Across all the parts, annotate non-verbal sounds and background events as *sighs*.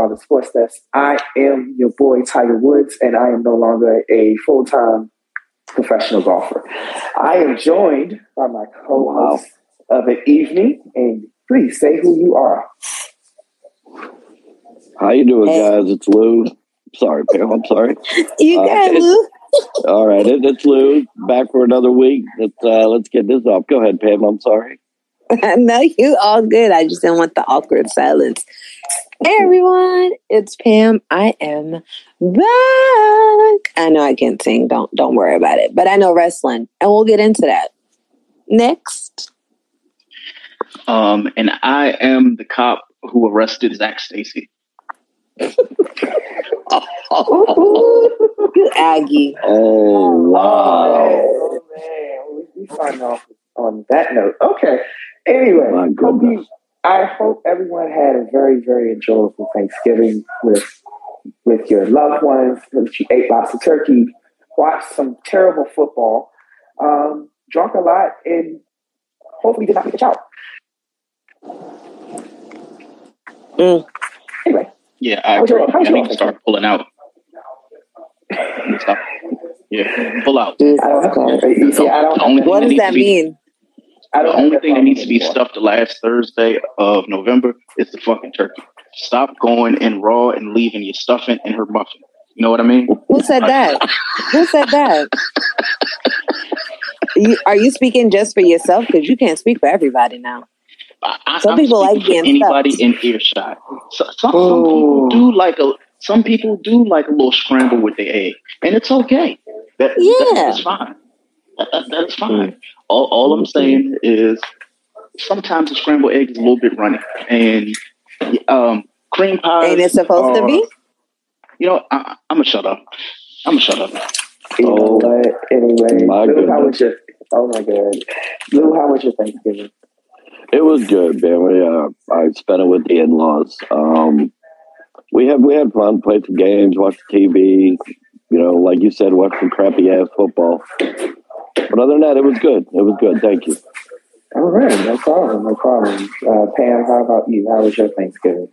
Black and Sports Desk. I am your boy Tiger Woods, and I am no longer a full time professional golfer. I am joined by my co-host of the evening, and please say who you are. How you doing, guys? It's Lou. Sorry, Pam. I'm sorry. You uh, got Lou. all right, it, it's Lou back for another week. Let's uh, let's get this off. Go ahead, Pam. I'm sorry. *laughs* no, you all good. I just didn't want the awkward silence. Hey everyone, it's Pam. I am back. I know I can't sing. Don't don't worry about it. But I know wrestling, and we'll get into that next. Um, and I am the cop who arrested Zach Stacy. you Aggie. Oh wow! Oh man, we starting off on that note. Okay. Anyway, hope you, I hope everyone had a very, very enjoyable Thanksgiving with with your loved ones. That you ate lots of turkey, watched some terrible football, um, drunk a lot, and hopefully did not get the child. Mm. Anyway. Yeah, I, your, I need to start pulling *laughs* out. Yeah, pull out. See, I don't, what does that mean? The only thing that needs to be stuffed the last Thursday of November is the fucking turkey. Stop going in raw and leaving your stuffing in her muffin. You know what I mean? Who said that? Who said that? you, are you speaking just for yourself? Because you can't speak for everybody now. I, some I'm people like being anybody stuffed. in earshot. So, some, some people do like a some people do like a little scramble with the egg, and it's okay. That, yeah, that's fine. That, *laughs* that, that's fine. All, all I'm saying is sometimes a scrambled egg is a little bit runny, and um, cream pie. Ain't it supposed are, to be? You know, I, am gonna shut up. I'm gonna shut up. Oh, but anyway, my Lou, how was your? Oh my god, Lou, how was your Thanksgiving? It was good, man. We, uh, I spent it with the in-laws. Um, we had we had fun, played some games, watched TV. You know, like you said, watched some crappy ass football. But other than that, it was good. It was good. Thank you. All right, no problem, no problem. Uh, Pam, how about you? How was your Thanksgiving?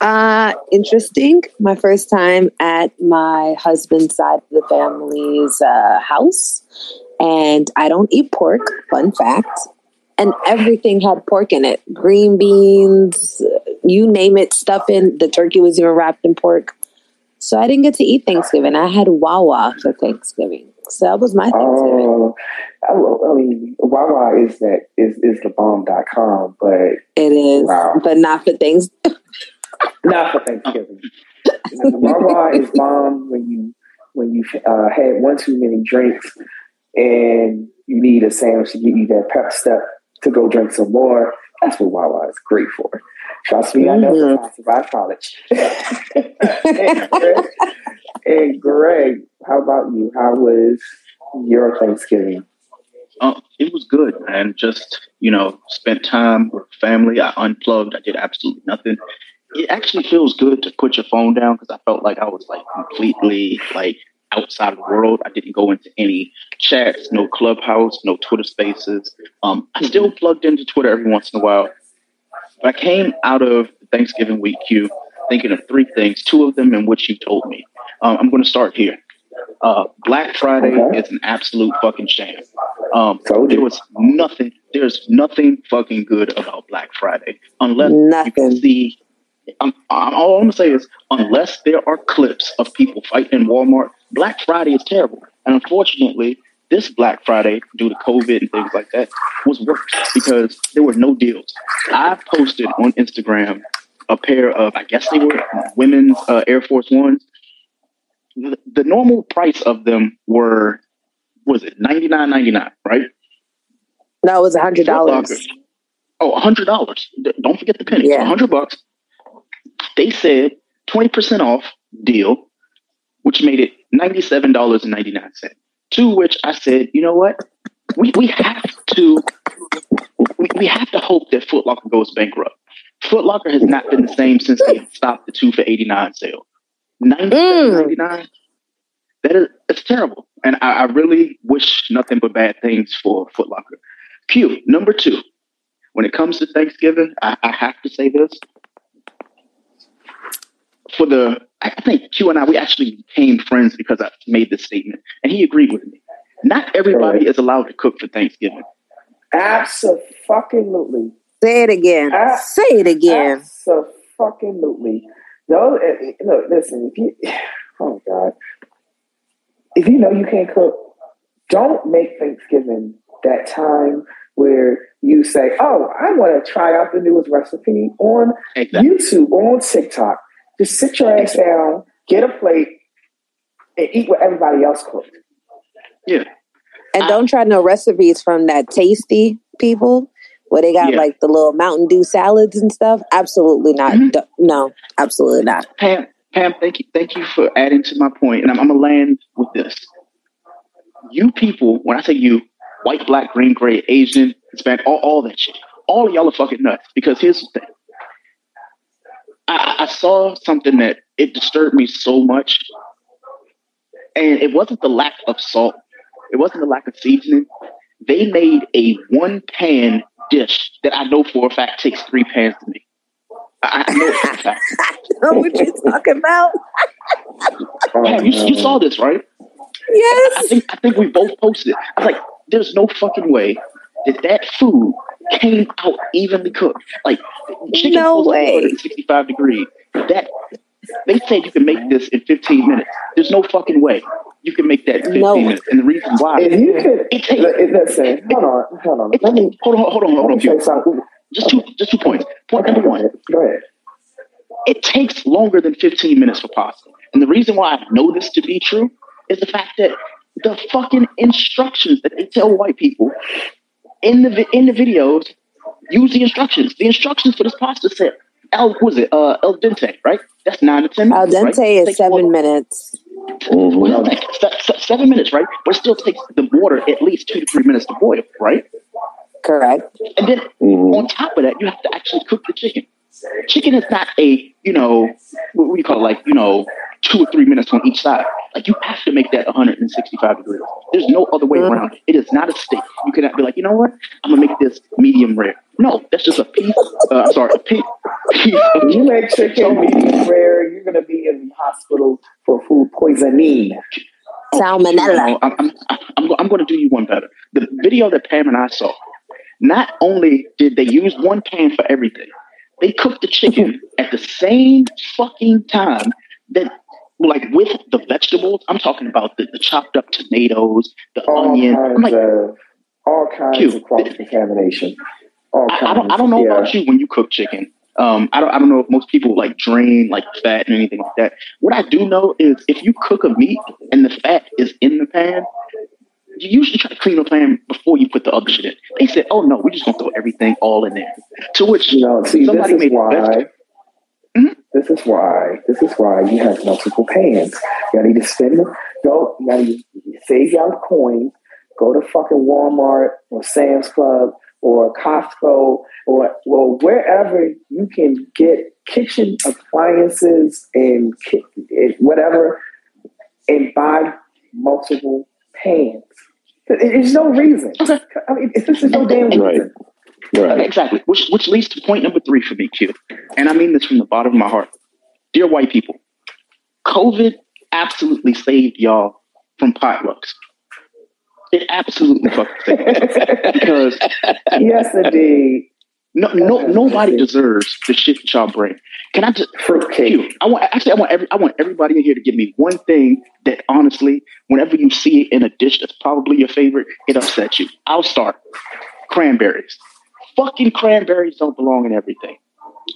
Uh, interesting. My first time at my husband's side of the family's uh, house, and I don't eat pork. Fun fact. And everything had pork in it: green beans, you name it, stuff in. The turkey was even wrapped in pork. So I didn't get to eat Thanksgiving. I had Wawa for Thanksgiving. So that was my thing. Uh, I mean, Wawa is that is is the bomb.com, but it is, wow. but not for things. *laughs* not for Thanksgiving. Wawa is bomb when you when you uh, had one too many drinks and you need a sandwich to get you that pep step to go drink some more. That's what Wawa is great for. Trust me, I know mm-hmm. I survived college. and, Greg, and Greg, how about you? How was your Thanksgiving? Uh, it was good, man. Just, you know, spent time with family. I unplugged. I did absolutely nothing. It actually feels good to put your phone down because I felt like I was like completely like outside the world. I didn't go into any chats, no clubhouse, no Twitter spaces. Um, I still plugged into Twitter every once in a while. But I came out of Thanksgiving week Q thinking of three things, two of them in which you told me. Um, I'm going to start here. Uh, Black Friday okay. is an absolute fucking sham. Um, there was nothing. There's nothing fucking good about Black Friday unless nothing. you can see. Um, all I'm gonna say is, unless there are clips of people fighting in Walmart, Black Friday is terrible. And unfortunately, this Black Friday, due to COVID and things like that, was worse because there were no deals. I posted on Instagram a pair of, I guess they were women's uh, Air Force Ones. The, the, normal price of them were, was it ninety nine ninety nine, right? No, it was a hundred dollars. Oh, a hundred dollars. Don't forget the penny. A hundred bucks. They said twenty percent off deal, which made it ninety seven dollars and ninety nine cents. To which I said, you know what? We we have to we, we have to hope that Foot Locker goes bankrupt. Foot Locker has not been the same since they stopped the two for eighty nine sale. Ninety ninety nine. That is it's terrible. And I, I, really wish nothing but bad things for Foot Locker. Q, number two. When it comes to Thanksgiving, I, I have to say this. for the, I think Q and I, we actually became friends because I made this statement, and he agreed with me. Not everybody Right. is allowed to cook for Thanksgiving. Absolutely. Say it again. Say it again. Absolutely. No, eh, eh, look, listen, if you, *sighs* oh God, if you know you can't cook, don't make Thanksgiving that time where you say, oh, I want to try out the newest recipe on Exactly. YouTube or on TikTok. Just sit your ass down, get a plate, and eat what everybody else cooked. Yeah, and I- don't try no recipes from that tasty people where they got Yeah. like the little Mountain Dew salads and stuff. Absolutely not. Mhm. No, absolutely not. Pam, Pam, thank you, thank you for adding to my point. and I'm, I'm gonna land with this. You people, when I say you, white, black, green, gray, Asian, Hispanic, all, all that shit, all of y'all are fucking nuts. Because here's the thing: I, I saw something that it disturbed me so much, and it wasn't the lack of salt, it wasn't the lack of seasoning. They made a one pan dish that I know for a fact takes three pans to make. I, I know for a *laughs* fact. I know what you're talking about. You, you saw this, right? I Yes. think I think we both posted. I was like, there's no fucking way that that food came out evenly cooked. Like chicken No way. 165 degrees. That they said you can make this in 15 minutes. There's no fucking way you can make that in 15 No. minutes. And the reason why If you could, it takes li- listen, hold on, hold on. it, Let me, hold on, hold on, hold on, Q. something. Just two just two points. Point number one. Go ahead. it takes longer than 15 minutes for pasta. And the reason why I know this to be true is the fact that the fucking instructions that they tell white people in the in the videos use the instructions. The instructions for this pasta set, El what was it uh el dente, right? That's nine to ten Minutes, El dente right? is seven more- minutes. Mhm. well, like se- se- seven minutes, right? But it still takes the water at least two to three minutes to boil, right? Correct. And then Mhm. on top of that, you have to actually cook the chicken. Chicken is not a, you know, what do you call it? Like, you know, two or three minutes on each side. Like, you have to make that 165 degrees. There's no other way around it. It is not a steak. You cannot be like, you know what? I'm going to make this medium rare. No, that's just a piece, uh, I'm sorry, a piece, piece of If you make chicken medium rare, you're going to be in the hospital for food poisoning. Salmonella. I'm, I'm, I'm, I'm going to do you one better. The video that Pam and I saw, not only did they use one pan for everything, they cooked the chicken at the same fucking time that, like, with the vegetables. I'm talking about the, the chopped up tomatoes, the All onion. I'm kinds like, of all kinds of cross contamination. I. I don't, I don't know yeah. about you when you cook chicken. Um, I don't, I don't know if most people like drain like fat and anything like that. What I do know is if you cook a meat and the fat is in the pan, you usually try to clean the pan before you put the other shit in. They said, "Oh no, we're just gonna throw everything all in there." To which You know, see, this somebody is made the why. best. Mhm. This is why. This is why you have multiple pans. You gotta either spend them. Go. You gotta save y'all coins. Go to fucking Walmart or Sam's Club or Costco or well wherever you can get kitchen appliances and, ki- and whatever, and buy multiple pans. There- There's no reason. *laughs* I mean, this is no damn Right. reason. Right. Exactly. Which which leads to point number three for me, Q. And I mean this from the bottom of my heart. Dear white people, COVID absolutely saved y'all from potlucks. It absolutely fucking saved y'all. *laughs* because yes, indeed. No, no nobody deserves the shit that y'all bring. Can I just Fruitcake. Q, I want actually I want every I want everybody in here to give me one thing that honestly, whenever you see it in a dish that's probably your favorite, it upsets you. I'll start. Cranberries. Fucking cranberries don't belong in everything.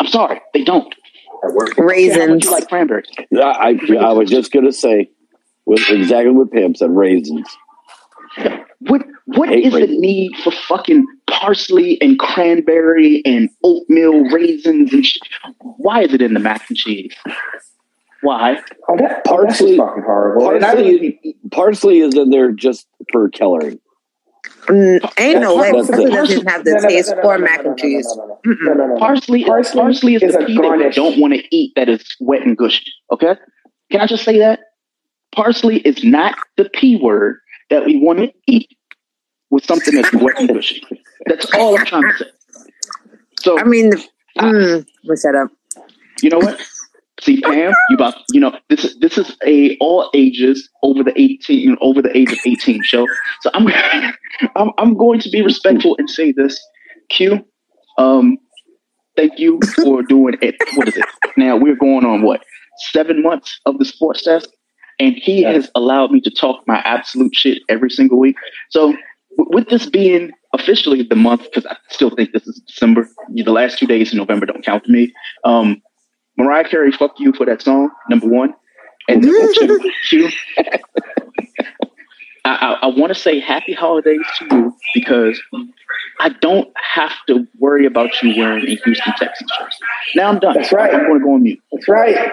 I'm sorry, they don't. I don't care how much Raisins. you like cranberries. I, I, I was just going to say with exactly what Pam said raisins. What what Hate is the need for fucking parsley and cranberry and oatmeal raisins and sh- why is it in the mac and cheese? Why? Oh, that Parsley- parsley fucking horrible. Parsley- Parsley is in there just for coloring. Mm, ain't no way. Parsley it. doesn't have the taste no, no, for mac and no, no, cheese. Parsley, Parsley parsley, is, is the a pea that we garnish. don't want to eat that is wet and gushy. Okay? Can I just say that? Parsley is not the P word that we want to eat with something that's *laughs* and. That's all I'm trying to say. So, I mean, the, mm, we set up. you know what? See, Pam, you about you know this is this is a all ages over the eighteen over the age of eighteen show. So I'm *laughs* I'm I'm going to be respectful and say this. Q, um, thank you for doing it. What is it? Now we're going on what seven months of the sports desk, and he has allowed me to talk my absolute shit every single week. So w- with this being officially the month, because I still think this is December, the last two days in November don't count to me. Um, Mariah Carey, fuck you for that song, number one. And number *laughs* two, two I, I, I want to say happy holidays to you because I don't have to worry about you wearing a Houston Texans jersey. Now I'm done. That's right. I'm going to go on mute. That's right.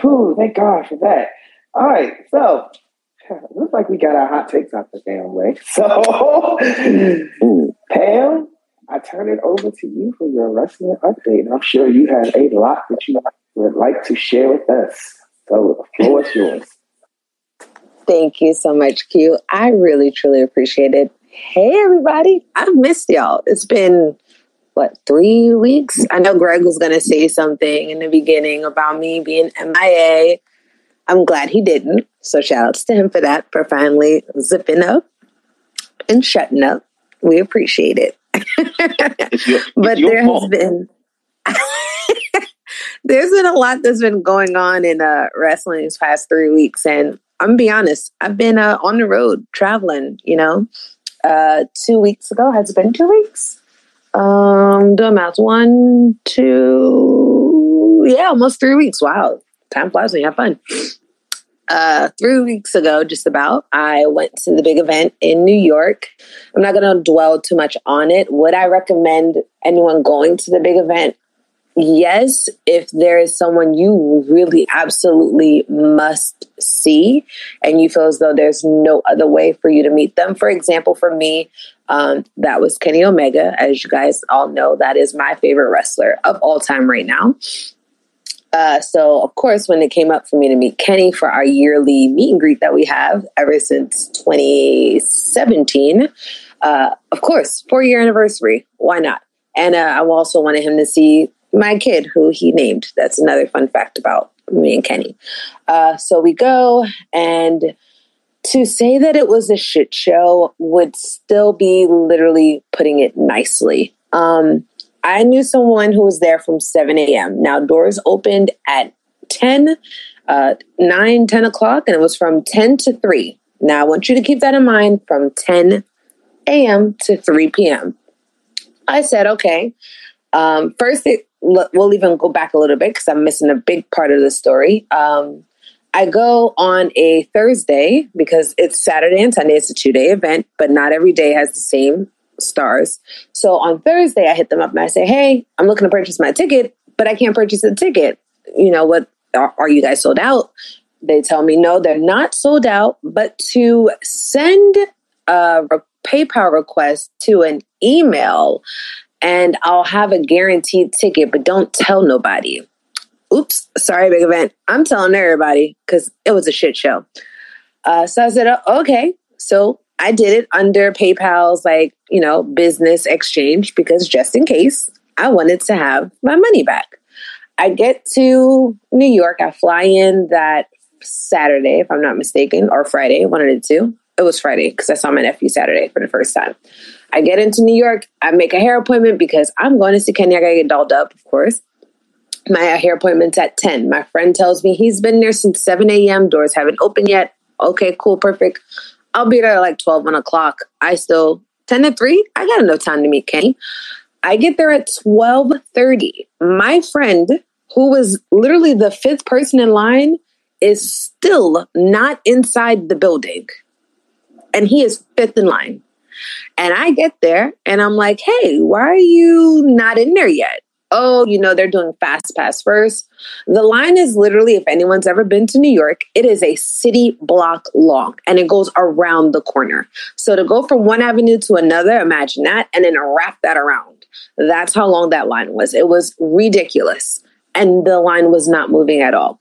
Whew, thank God for that. All right, so *laughs* looks like we got our hot takes out the damn way. *laughs* So, Pam, I turn it over to you for your wrestling update. I'm sure you have a lot that you would like to share with us. So, the floor is yours. Thank you so much, Q. I really, truly appreciate it. Hey, everybody. I've missed y'all. It's been, what, three weeks? I know Greg was going to say something in the beginning about me being MIA. I'm glad he didn't. So, shout outs to him for that, for finally zipping up and shutting up. We appreciate it. It's your, *laughs* it's but there fault. has been *laughs* there's been a lot that's been going on in uh wrestling these past three weeks and i'm gonna be honest i've been uh, on the road traveling you know uh two weeks ago has it been two weeks um doing math one two yeah almost three weeks wow time flies when you have fun uh, three weeks ago, just about, I went to the big event in New York. I'm not going to dwell too much on it. Would I recommend anyone going to the big event? Yes, if there is someone you really absolutely must see and you feel as though there's no other way for you to meet them. For example, for me, um, that was Kenny Omega. As you guys all know, that is my favorite wrestler of all time right now. Uh, so, of course, when it came up for me to meet Kenny for our yearly meet and greet that we have ever since 2017, uh, of course, four year anniversary. Why not? And uh, I also wanted him to see my kid, who he named. That's another fun fact about me and Kenny. Uh, so we go, and to say that it was a shit show would still be literally putting it nicely. Um, I knew someone who was there from 7 a.m. Now, doors opened at 10, uh, 9, 10 o'clock, and it was from 10 to 3. Now, I want you to keep that in mind from 10 a.m. to 3 p.m. I said, okay. Um, first, it, we'll even go back a little bit because I'm missing a big part of the story. Um, I go on a Thursday because it's Saturday and Sunday. It's a two day event, but not every day has the same stars. So on Thursday, I hit them up and I say, Hey, I'm looking to purchase my ticket, but I can't purchase a ticket. You know, what are, you guys sold out? They tell me, No, they're not sold out, but to send a PayPal request to an email and I'll have a guaranteed ticket, but don't tell nobody. Oops, sorry, big event. I'm telling everybody because it was a shit show. Uh, so I said, oh, okay. So I did it under PayPal's like, you know, business exchange because just in case I wanted to have my money back. I get to New York. I fly in that Saturday, if I'm not mistaken, or Friday, one of the two. It was Friday because I saw my nephew Saturday for the first time. I get into New York. I make a hair appointment because I'm going to see Kenny. I gotta get dolled up, of course. My hair appointment's at 10. My friend tells me he's been there since 7 a.m. Doors haven't opened yet. Okay, cool, perfect. I'll be there like 12, 1 o'clock. I still, 10 to 3, I got enough time to meet Kenny. I get there at 12.30. My friend, who was literally the fifth person in line, is still not inside the building. And he is fifth in line. And I get there and I'm like, hey, why are you not in there yet? Oh, you know, they're doing fast pass first. The line is literally, if anyone's ever been to New York, it is a city block long and it goes around the corner. So to go from one avenue to another, imagine that, and then wrap that around. That's how long that line was. It was ridiculous. And the line was not moving at all.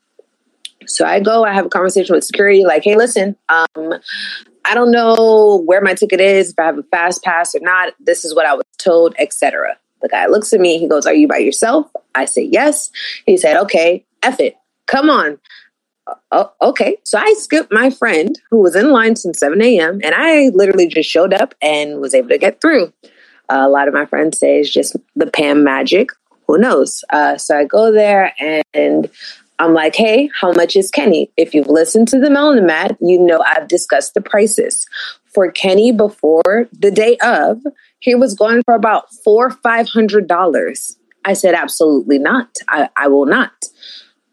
So I go, I have a conversation with security, like, hey, listen, um, I don't know where my ticket is, if I have a fast pass or not. This is what I was told, etc. The guy looks at me. He goes, "Are you by yourself?" I say, "Yes." He said, "Okay, F it. Come on. Oh, okay. So I skipped my friend who was in line since 7 a.m. and I literally just showed up and was able to get through. Uh, a lot of my friends say it's just the Pam magic. Who knows? Uh, so I go there and I'm like, hey, how much is Kenny? If you've listened to the Melanin Mat, you know I've discussed the prices. For Kenny before the day of, he was going for about four, five hundred dollars. I said, absolutely not. I, I will not.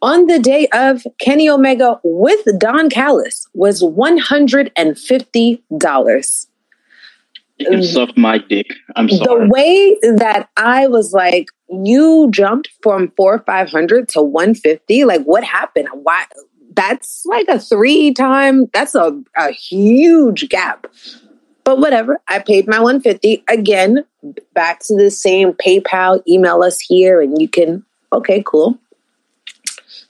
On the day of, Kenny Omega with Don Callis was $150. You can suck my dick. I'm sorry. The way that I was like, you jumped from four five hundred to one fifty. Like, what happened? Why? That's like a three time. That's a a huge gap. But whatever. I paid my one fifty again. Back to the same PayPal. Email us here, and you can. Okay, cool.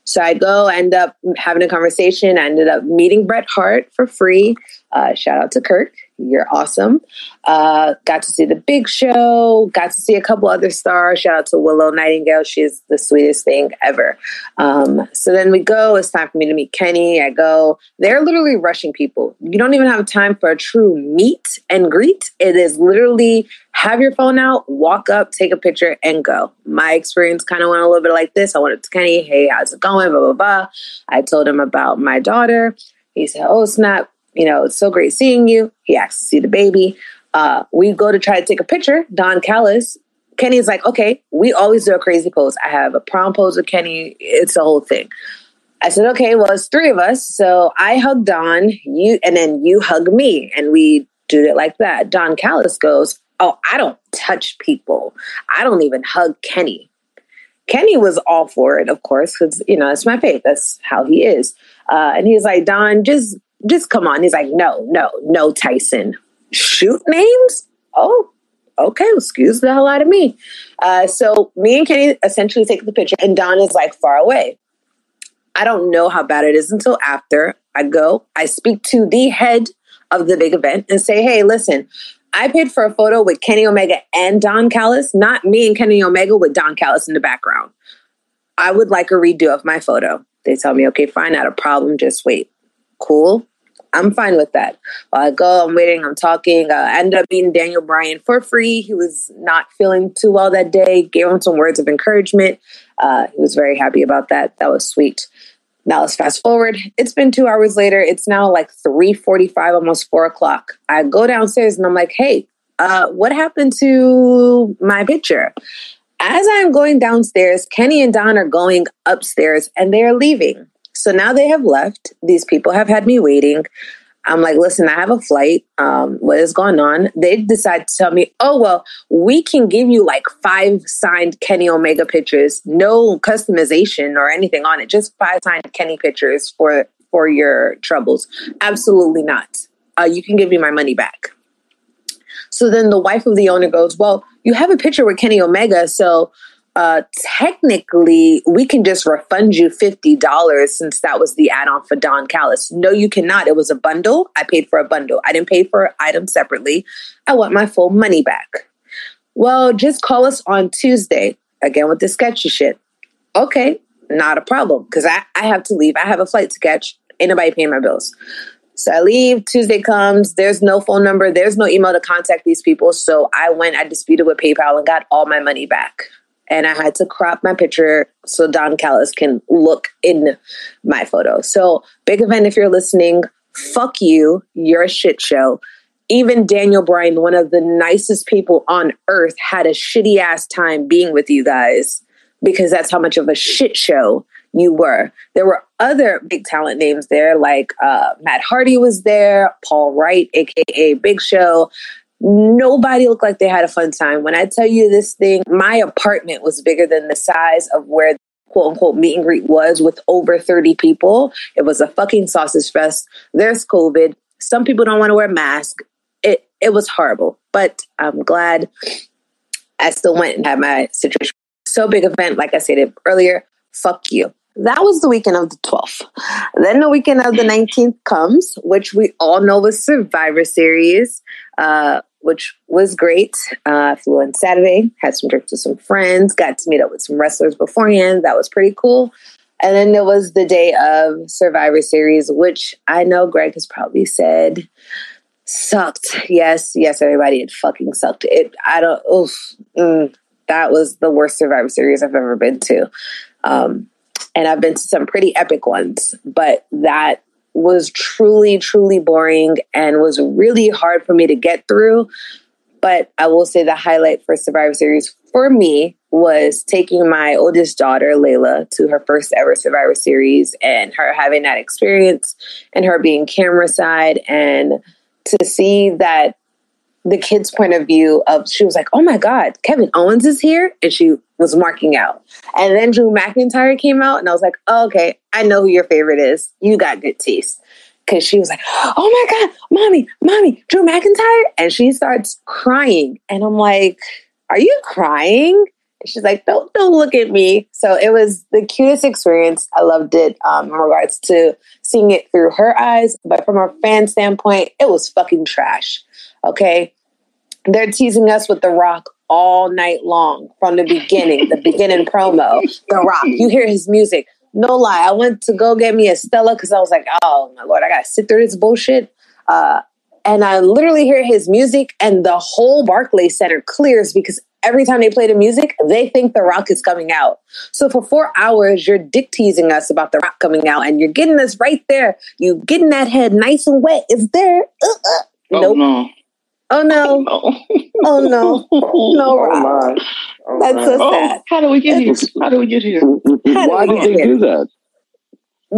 So I go, end up having a conversation. I ended up meeting Bret Hart for free. Uh, shout out to Kirk. You're awesome. Uh, got to see the big show, got to see a couple other stars. Shout out to Willow Nightingale. She's the sweetest thing ever. Um, so then we go. It's time for me to meet Kenny. I go. They're literally rushing people. You don't even have time for a true meet and greet. It is literally have your phone out, walk up, take a picture, and go. My experience kind of went a little bit like this. I went up to Kenny. Hey, how's it going? Blah, blah, blah. I told him about my daughter. He said, Oh, snap you know, it's so great seeing you. He asks to see the baby. Uh, we go to try to take a picture. Don Callis, Kenny's like, okay, we always do a crazy pose. I have a prom pose with Kenny. It's a whole thing. I said, okay, well, it's three of us. So I hug Don, you, and then you hug me, and we do it like that. Don Callis goes, oh, I don't touch people. I don't even hug Kenny. Kenny was all for it, of course, because you know it's my faith. That's how he is. Uh, and he's like, Don, just just come on. He's like, no, no, no, Tyson. Shoot names? Oh, okay. Excuse the hell out of me. Uh, so me and Kenny essentially take the picture, and Don is like far away. I don't know how bad it is until after I go. I speak to the head of the big event and say, hey, listen, I paid for a photo with Kenny Omega and Don Callis, not me and Kenny Omega with Don Callis in the background. I would like a redo of my photo. They tell me, okay, fine, not a problem, just wait. Cool. I'm fine with that. I go, I'm waiting, I'm talking. I ended up meeting Daniel Bryan for free. He was not feeling too well that day. Gave him some words of encouragement. Uh, he was very happy about that. That was sweet. Now let's fast forward. It's been two hours later. It's now like 3:45, almost four o'clock. I go downstairs and I'm like, hey, uh, what happened to my picture? As I'm going downstairs, Kenny and Don are going upstairs and they're leaving. So now they have left. These people have had me waiting. I'm like, listen, I have a flight. Um, what is going on? They decide to tell me, oh, well, we can give you like five signed Kenny Omega pictures, no customization or anything on it, just five signed Kenny pictures for for your troubles. Absolutely not. Uh, you can give me my money back. So then the wife of the owner goes, well, you have a picture with Kenny Omega, so uh, technically we can just refund you $50 since that was the add-on for Don Callis. No, you cannot. It was a bundle. I paid for a bundle. I didn't pay for items separately. I want my full money back. Well, just call us on Tuesday. Again with the sketchy shit. Okay, not a problem. Because I, I have to leave. I have a flight to catch. Ain't nobody paying my bills. So I leave. Tuesday comes. There's no phone number. There's no email to contact these people. So I went, I disputed with PayPal and got all my money back and I had to crop my picture so Don Callis can look in my photo. So, big event if you're listening, fuck you, you're a shit show. Even Daniel Bryan, one of the nicest people on earth, had a shitty ass time being with you guys because that's how much of a shit show you were. There were other big talent names there, like uh, Matt Hardy was there, Paul Wright, aka Big Show, Nobody looked like they had a fun time. When I tell you this thing, my apartment was bigger than the size of where the quote unquote meet and greet was with over 30 people. It was a fucking sausage fest. There's COVID. Some people don't want to wear masks. It it was horrible. But I'm glad I still went and had my situation. So big event, like I said earlier, fuck you. That was the weekend of the 12th. Then the weekend of the 19th comes, which we all know was Survivor Series. Uh, which was great. Uh, flew in Saturday, had some drinks with some friends, got to meet up with some wrestlers beforehand. That was pretty cool. And then there was the day of Survivor Series, which I know Greg has probably said sucked. Yes, yes, everybody, it fucking sucked. It, I don't, oof, mm, that was the worst Survivor Series I've ever been to. Um, and I've been to some pretty epic ones, but that was truly, truly boring and was really hard for me to get through. But I will say the highlight for Survivor Series for me was taking my oldest daughter, Layla, to her first ever Survivor Series and her having that experience and her being camera side and to see that the kid's point of view of she was like, oh my God, Kevin Owens is here. And she was marking out. And then Drew McIntyre came out and I was like, oh, okay, I know who your favorite is. You got good taste. Cause she was like, oh my God, mommy, mommy, Drew McIntyre. And she starts crying. And I'm like, are you crying? And she's like, don't don't look at me. So it was the cutest experience. I loved it um, in regards to seeing it through her eyes, but from a fan standpoint, it was fucking trash. Okay, they're teasing us with The Rock all night long from the beginning, the beginning promo. The Rock, you hear his music. No lie, I went to go get me a Stella because I was like, oh my lord, I gotta sit through this bullshit. Uh, and I literally hear his music, and the whole Barclay Center clears because every time they play the music, they think The Rock is coming out. So for four hours, you're dick teasing us about The Rock coming out, and you're getting us right there. You getting that head nice and wet. It's there. Uh-uh. Oh, nope. no. Oh no. Oh no. Oh, no, *laughs* Rock. Oh, That's so oh, sad. How do we get here? *laughs* How do we get here? Why did they do that?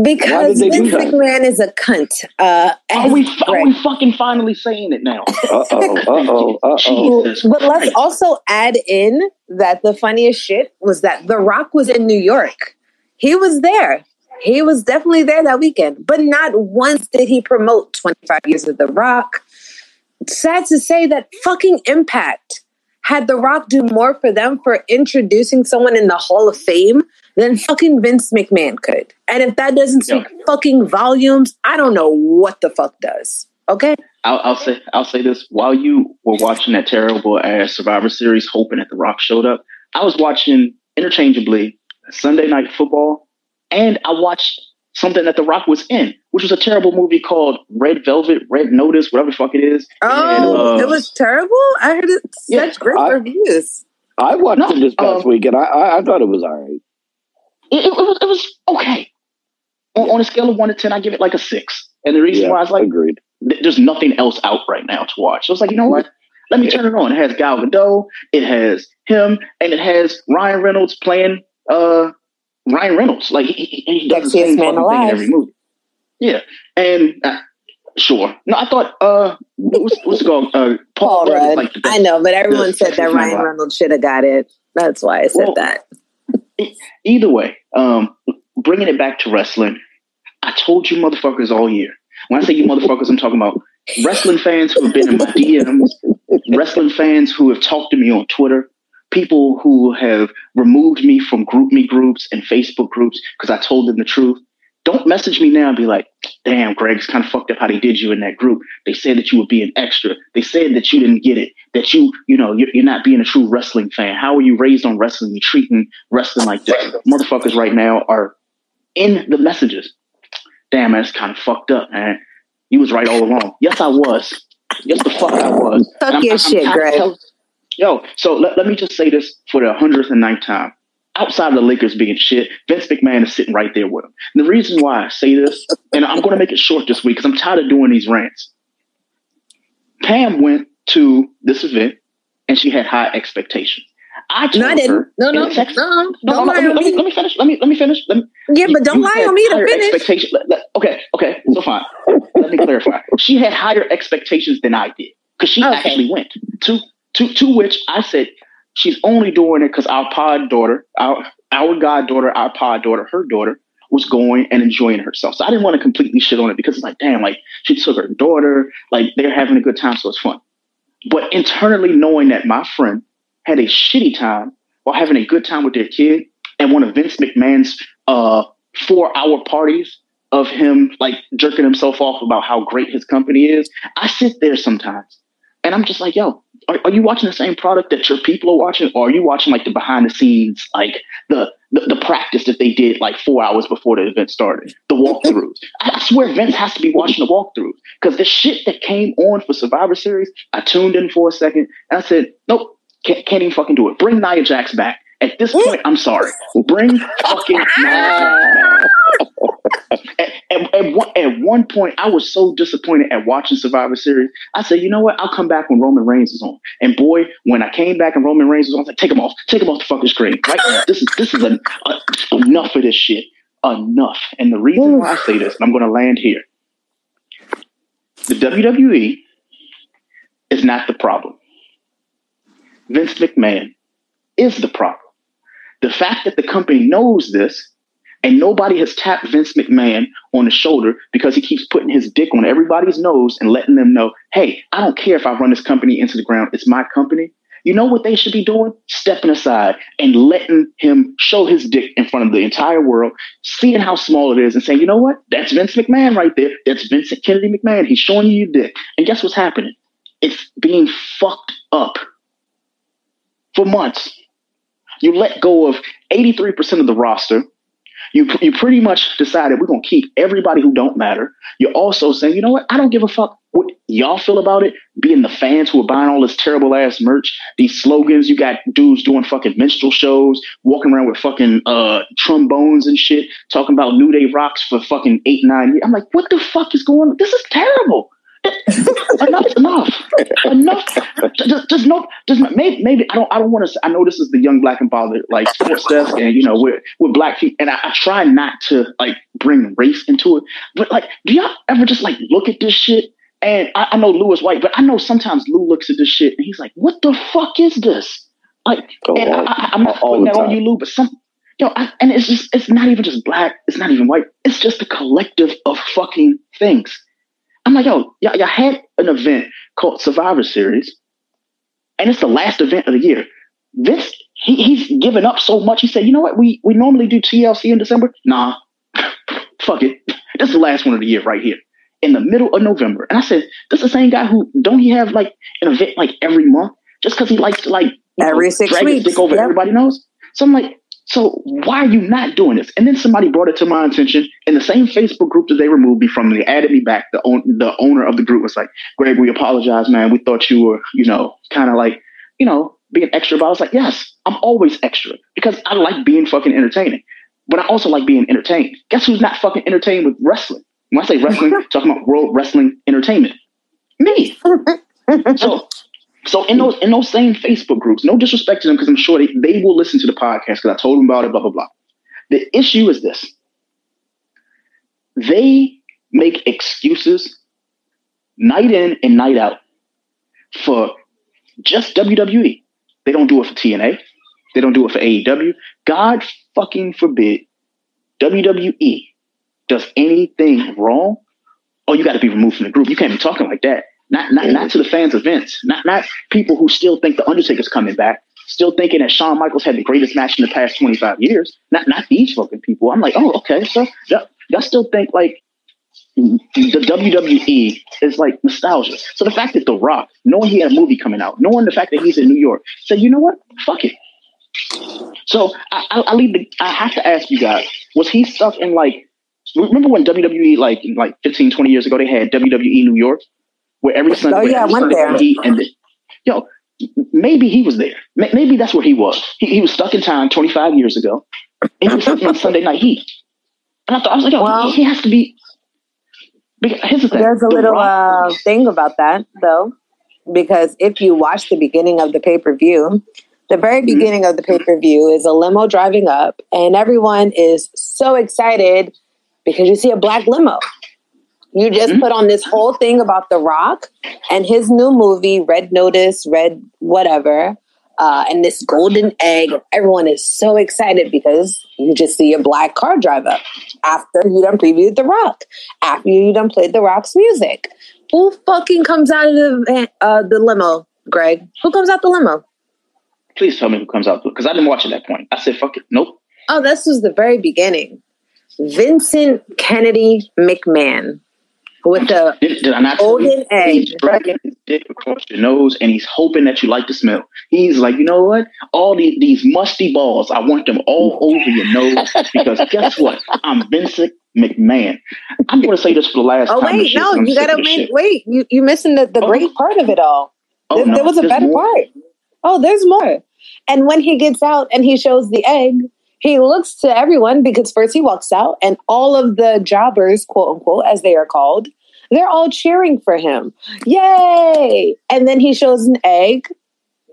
Because Vince McMahon is a cunt. Uh, are we are we fucking finally saying it now? uh oh, uh oh, uh oh. But let's also add in that the funniest shit was that The Rock was in New York. He was there. He was definitely there that weekend, but not once did he promote 25 years of The Rock. Sad to say that fucking Impact had The Rock do more for them for introducing someone in the Hall of Fame than fucking Vince McMahon could. And if that doesn't speak yeah. fucking volumes, I don't know what the fuck does. Okay. I'll, I'll, say I'll say this while you were watching that terrible ass Survivor Series, hoping that The Rock showed up. I was watching interchangeably Sunday Night Football, and I watched something that The Rock was in, which was a terrible movie called Red Velvet, Red Notice, whatever the fuck it is. Oh, and, uh, it was terrible. I heard it yeah, such great I, reviews. I watched no, it this past um, week, and I, I, I thought it was all right. It, it, was, it was okay. On, on, a scale of one to ten, I give it like a six. And the reason yeah, why I was like, agreed. Th- there's nothing else out right now to watch. So I was like, you know what? Let me yeah. turn it on. It has Gal Gadot, it has him, and it has Ryan Reynolds playing uh, Ryan Reynolds. Like he, he, does the same man thing in every movie. Yeah, and uh, sure. No, I thought uh, what's, what's it called? Uh, Paul, Paul Rudd. Like I know, but everyone said that Ryan Reynolds should have got it. That's why I said well, that. Either way, um, bringing it back to wrestling, I told you motherfuckers all year. When I say you motherfuckers, I'm talking about wrestling fans who have been in my DMs, wrestling fans who have talked to me on Twitter, people who have removed me from GroupMe groups and Facebook groups because I told them the truth. Don't message me now and be like, damn, Greg's kind of fucked up how they did you in that group. They said that you were being extra. They said that you didn't get it, that you, you know, you're, you're not being a true wrestling fan. How are you raised on wrestling? You're treating wrestling like this. Motherfuckers right now are in the messages. Damn, that's kind of fucked up, man. You was right all along. Yes, I was. Yes, the fuck I was. Fuck your shit, Greg. Tell, yo, so let, let me just say this for the hundredth and ninth time outside of the Lakers being shit, Vince McMahon is sitting right there with him. And the reason why I say this, and I'm going to make it short this week because I'm tired of doing these rants. Pam went to this event and she had high expectations. I told no, I didn't. Her no, no, no, no, no, no, let, me, let, me, let me finish. Let me let me finish. Let me, yeah, but don't lie on me to finish. Expectation. Let, let, okay, okay, so fine. let me clarify. She had higher expectations than I did because she okay. actually went to to to which I said she's only doing it because our pod daughter, our our goddaughter, our pod daughter, her daughter was going and enjoying herself. So I didn't want to completely shit on it because it's like, damn, like she took her daughter, like they're having a good time, so it's fun. But internally knowing that my friend had a shitty time while having a good time with their kid and one of Vince McMahon's uh, four hour parties of him like jerking himself off about how great his company is, I sit there sometimes and I'm just like, yo, are, are, you watching the same product that your people are watching, or are you watching like the behind the scenes, like the the, the practice that they did like four hours before the event started, the walkthroughs. I, swear Vince has to be watching the walkthroughs because the shit that came on for Survivor Series, I tuned in for a second and I said, nope, can't, can't even fucking do it. Bring Nia Jax back. At this point, I'm sorry. Bring fucking Nia Jax back. *laughs* At, at, at, one, at one point, I was so disappointed at watching Survivor Series. I said, you know what? I'll come back when Roman Reigns is on. And boy, when I came back and Roman Reigns was on, I like, take him off, take him off the fucking screen. Right? This is this is a, a, uh, enough of this shit. Enough. And the reason why I say this, and I'm going to land here, the WWE is not the problem. Vince McMahon is the problem. The fact that the company knows this and nobody has tapped Vince McMahon on the shoulder because he keeps putting his dick on everybody's nose and letting them know, hey, I don't care if I run this company into the ground. It's my company. You know what they should be doing? Stepping aside and letting him show his dick in front of the entire world, seeing how small it is and saying, you know what? That's Vince McMahon right there. That's Vincent Kennedy McMahon. He's showing you your dick. And guess what's happening? It's being fucked up for months. You let go of 83% of the roster you you pretty much decided we're gonna keep everybody who don't matter. You're also saying, you know what? I don't give a fuck what y'all feel about it. Being the fans who are buying all this terrible ass merch, these slogans. You got dudes doing fucking minstrel shows, walking around with fucking uh trombones and shit, talking about New Day rocks for fucking eight nine years. I'm like, what the fuck is going on? This is terrible enough enough. enough. Just, just no. Just maybe, maybe I don't. I don't want to. I know this is the young black and bothered like sports desk, and you know we're we're black people, and I, I, try not to like bring race into it. But like, do y'all ever just like look at this shit? And I, I know Lou is white, but I know sometimes Lou looks at this shit and he's like, "What the fuck is this?" Like, oh, and all, I, am not putting that on you, Lou, but some. You know, I, and it's just, it's not even just black, it's not even white, it's just a collective of fucking things I'm like, yo, y'all, y'all had an event called Survivor Series, and it's the last event of the year. This he, he's given up so much. He said, you know what? We we normally do TLC in December. Nah, *laughs* fuck it. This is the last one of the year right here in the middle of November. And I said, this is the same guy who don't he have like an event like every month just because he likes to like every know, six drag weeks. his dick over yep. everybody knows. So I'm like, so why are you not doing this? And then somebody brought it to my attention in the same Facebook group that they removed me from. They added me back. The own, the owner of the group was like, "Greg, we apologize, man. We thought you were, you know, kind of like, you know, being extra." But I was like, "Yes, I'm always extra because I like being fucking entertaining, but I also like being entertained. Guess who's not fucking entertained with wrestling? When I say wrestling, *laughs* talking about World Wrestling Entertainment, me. *laughs* so so in those in those same Facebook groups, no disrespect to them because I'm sure they, they will listen to the podcast because I told them about it, blah blah blah. The issue is this: they make excuses night in and night out for just WWE. They don't do it for TNA. They don't do it for AEW. God fucking forbid WWE does anything wrong. Oh, you got to be removed from the group. You can't be talking like that. Not not not to the fans Vince. Not not people who still think the Undertaker's coming back. Still thinking that Shawn Michaels had the greatest match in the past 25 years. Not not these fucking people. I'm like, oh, okay. So y'all, y'all still think like the WWE is like nostalgia. So the fact that The Rock, knowing he had a movie coming out, knowing the fact that he's in New York, said, you know what? Fuck it. So I, I, I leave the, I have to ask you guys, was he stuck in like, remember when WWE, like, like 15, 20 years ago, they had WWE New York? Where every Sunday, oh, yeah, I went there. he and the, yo, maybe he was there. Maybe that's where he was. He, he was stuck in time 25 years ago, and he was on Sunday Night Heat. And I thought I was like, yo, well, he has to be. Here's the thing. There's a the little uh, thing about that though, because if you watch the beginning of the pay per view, the very mm-hmm. beginning mm-hmm. of the pay per view is a limo driving up, and everyone is so excited because you see a black limo. You just mm-hmm. put on this whole thing about The Rock and his new movie, Red Notice, Red whatever, uh, and this golden egg. Everyone is so excited because you just see a black car drive up after you done previewed The Rock, after you done played The Rock's music. Who fucking comes out of the uh, the limo, Greg? Who comes out the limo? Please tell me who comes out because I didn't watch at that point. I said, "Fuck it, nope." Oh, this was the very beginning. Vincent Kennedy McMahon. With the Did, did I not golden egg. He's dragging his dick across your nose and he's hoping that you like the smell. He's like, you know what? All the, these musty balls, I want them all over your nose because guess what? I'm Vincent McMahon. I'm going to say this for the last oh, time. Oh wait, no, you this make shit. wait. You you missing the, the Oh. great part of it all. Oh, there, no, there was a better more? part. Oh, there's more. And when he gets out and he shows the egg, he looks to everyone because first he walks out and all of the jobbers, quote unquote, as they are called, they're all cheering for him. Yay! And then he shows an egg.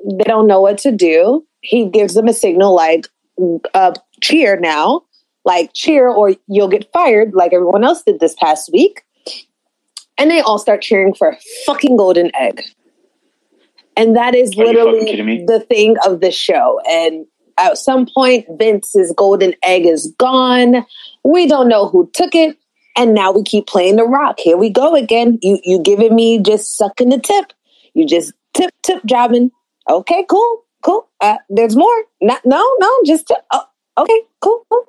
They don't know what to do. He gives them a signal like, uh, cheer now, like cheer or you'll get fired, like everyone else did this past week. And they all start cheering for a fucking golden egg. And that is Are literally the thing of the show. And at some point, Vince's golden egg is gone. We don't know who took it. And now we keep playing the rock. Here we go again. You you giving me just sucking the tip. You just tip tip jobbing. Okay, cool, cool. Uh, there's more. Not, no, no, just tip. Oh, okay, cool, cool.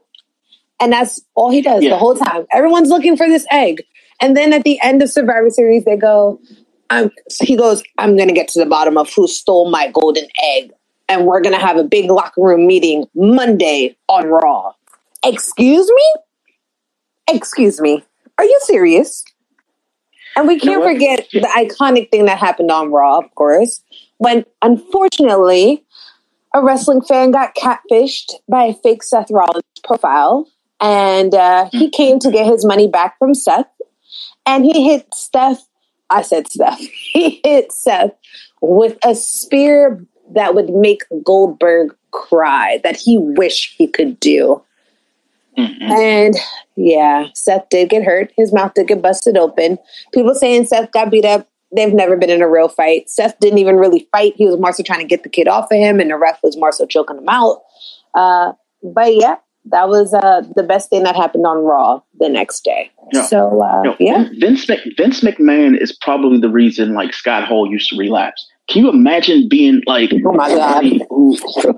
And that's all he does Yeah. the whole time. Everyone's looking for this egg. And then at the end of Survivor Series, they go, I'm, he goes, I'm going to get to the bottom of who stole my golden egg. And we're going to have a big locker room meeting Monday on Raw. Excuse me? Excuse me. Are you serious? And we can't what? forget the iconic thing that happened on Raw, of course, when unfortunately a wrestling fan got catfished by a fake Seth Rollins profile. And uh, he *laughs* came to get his money back from Seth. And he hit Steph. I said Steph. *laughs* He hit Seth with a spear that would make Goldberg cry, that he wished he could do. Mm-mm. And yeah, Seth did get hurt. His mouth did get busted open. People saying Seth got beat up. They've never been in a real fight. Seth didn't even really fight. He was more so trying to get the kid off of him, and the ref was more so choking him out. Uh, but yeah, that was uh, the best thing that happened on Raw the next day. Yeah. So uh, Yo, yeah, Vince Vince McMahon is probably the reason like Scott Hall used to relapse. Can you imagine being like Oh my God. who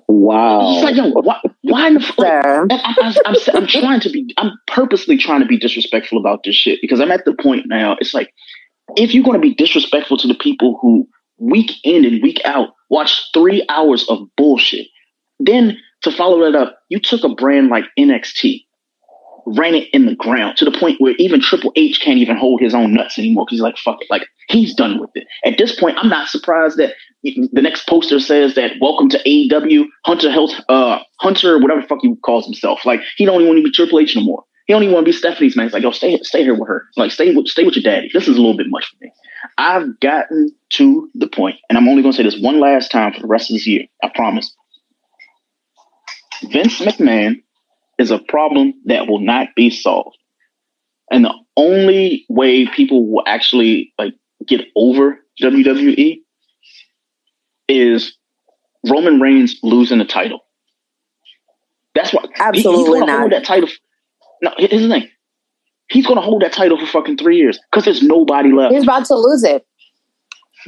Wow. it's like yo why, why in the f- like, I, I, I'm, I'm trying to be I'm purposely trying to be disrespectful about this shit because I'm at the point now it's like if you're going to be disrespectful to the people who week in and week out watch three hours of bullshit then to follow that up you took a brand like NXT ran it in the ground to the point where even Triple H can't even hold his own nuts anymore because he's like, fuck it. Like, he's done with it. At this point, I'm not surprised that the next poster says that welcome to AEW, Hunter Health, uh, Hunter, whatever fuck he calls himself. Like, he don't even want to be Triple H no more. He don't even want to be Stephanie's man. He's like, yo, stay, stay here with her. Like, stay with, stay with your daddy. This is a little bit much for me. I've gotten to the point, and I'm only going to say this one last time for the rest of this year. I promise. Vince McMahon is a problem that will not be solved. And the only way people will actually like get over WWE is Roman Reigns losing the title. That's why Absolutely he's gonna not. hold that title. No, here's the thing. He's gonna hold that title for fucking three years because there's nobody left. he's about to lose it.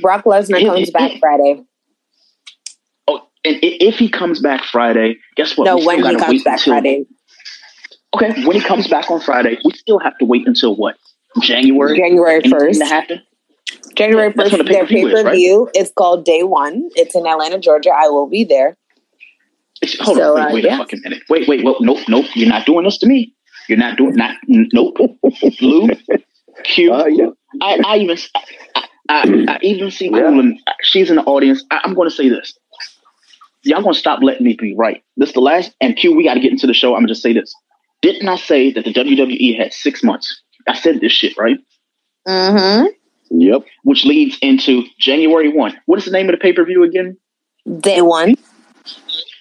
Brock Lesnar comes back Friday. Oh, and if he comes back Friday, guess what? No, when he comes back until- Friday, Okay, when he comes back on Friday, we still have to wait until what? January? January Anything first. to happen? January That's first, when the their pay-per-view pay is, per view. It's called Day One. It's in Atlanta, Georgia. I will be there. It's- Hold So, on, uh, wait, wait yeah. a fucking minute. Wait, wait, wait, nope, nope. You're not doing this to me. You're not doing not n- nope. Lou, *laughs* Q. Uh, yeah. I, I even I, I, I even see Yeah. Coolin. She's in the audience. I, I'm going to say this. Y'all going to stop letting me be right. This is the last. And Q, we got to get into the show. I'm going to just say this. Didn't I say that the WWE had six months? I said this shit right, Mm-hmm. Yep. which leads into January one. What is the name of the pay per view again? Day one.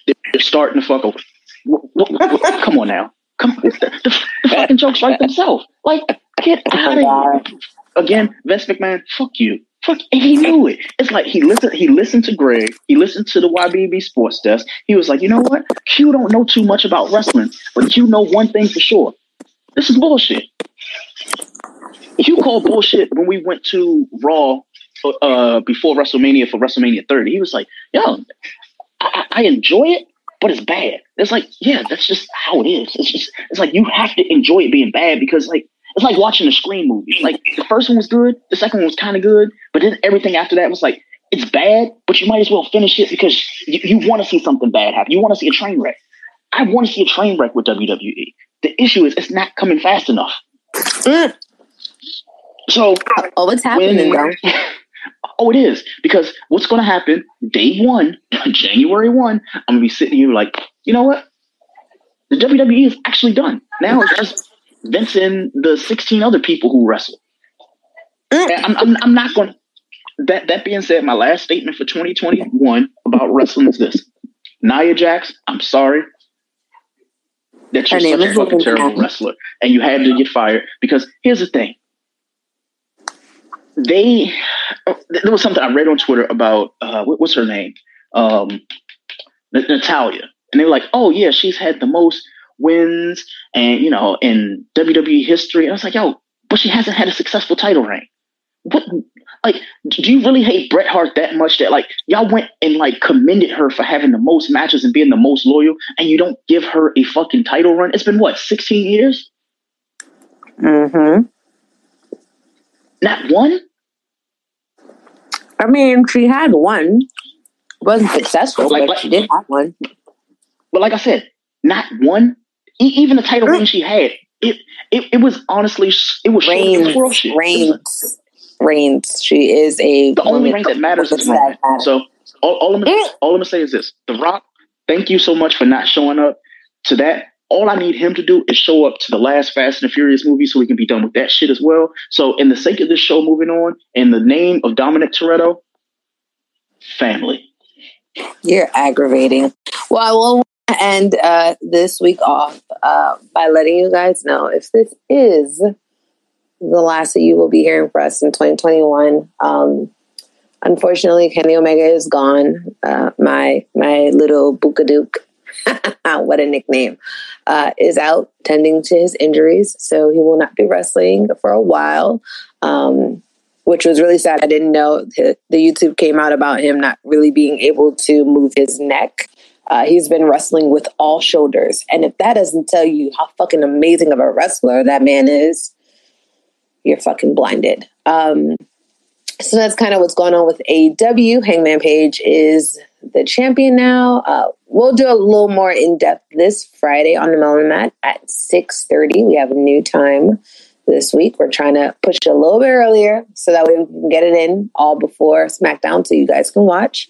They're starting to fuck over. *laughs* Come on now. Come the, the, the fucking jokes write themselves. Like, get *laughs* out of here. Again, Vince McMahon, fuck you. Fuck, and he knew it. It's like he listened. He listened to Greg. He listened to the YBB Sports Desk. He was like, you know what? Q don't know too much about wrestling, but Q know one thing for sure. This is bullshit. Q called bullshit when we went to Raw uh, before WrestleMania for WrestleMania 30. He was like, yo, I, I enjoy it, but it's bad. It's like, yeah, that's just how it is. It's just, it's like you have to enjoy it being bad because, like, it's like watching a screen movie. Like the first one was good, the second one was kind of good, but then everything after that was like it's bad, but you might as well finish it because you, you want to see something bad happen. You want to see a train wreck. I want to see a train wreck with WWE. The issue is it's not coming fast enough. Mm. So, oh, what's happening when, *laughs* Oh, it is because what's going to happen day one, *laughs* January one? I'm going to be sitting here like, you know what? The WWE is actually done. Now it's just Vince and the 16 other people who wrestle. Mm. I'm, I'm, I'm not going. That that being said, my last statement for 2021 about wrestling is this: Nia Jax, I'm sorry that you're such a fucking terrible wrestler and you had to get fired because here's the thing they there was something I read on Twitter about uh, what, what's her name, um, Natalya, and they were like, "Oh yeah, she's had the most wins and you know in WWE history." And I was like, "Yo, but she hasn't had a successful title reign." What like do you really hate Bret Hart that much that like y'all went and like commended her for having the most matches and being the most loyal and you don't give her a fucking title run? It's been what, 16 years? Mm-hmm. Not one? I mean, she had one. Wasn't successful, like, but like, she did have one. But like I said, not one. E- even the title reign she had, it, it it was honestly it was Reigns. Reigns. Reigns. She is a the only reign that matters is Roman. So all, all, I'm, eh. all I'm gonna say is this: The Rock. Thank you so much for not showing up to that all I need him to do is show up to the last Fast and Furious movie so we can be done with that shit as well. So, in the sake of this show moving on, in the name of Dominic Toretto, family. You're aggravating. Well, I will end uh, this week off uh, by letting you guys know if this is the last that you will be hearing for us in 2021. Um, unfortunately, Kenny Omega is gone. Uh, my my little Bookadook *laughs* what a nickname, uh, is out tending to his injuries. So he will not be wrestling for a while, um, which was really sad. I didn't know the, the, YouTube came out about him not really being able to move his neck. Uh, he's been wrestling with all shoulders. And if that doesn't tell you how fucking amazing of a wrestler that man is, you're fucking blinded. Um, so that's kind of what's going on with AEW. Hangman Page is the champion now. Uh, we'll do a little more in depth this Friday on the Melon Mat at six thirty. We have a new time this week. We're trying to push it a little bit earlier so that we can get it in all before SmackDown, so you guys can watch.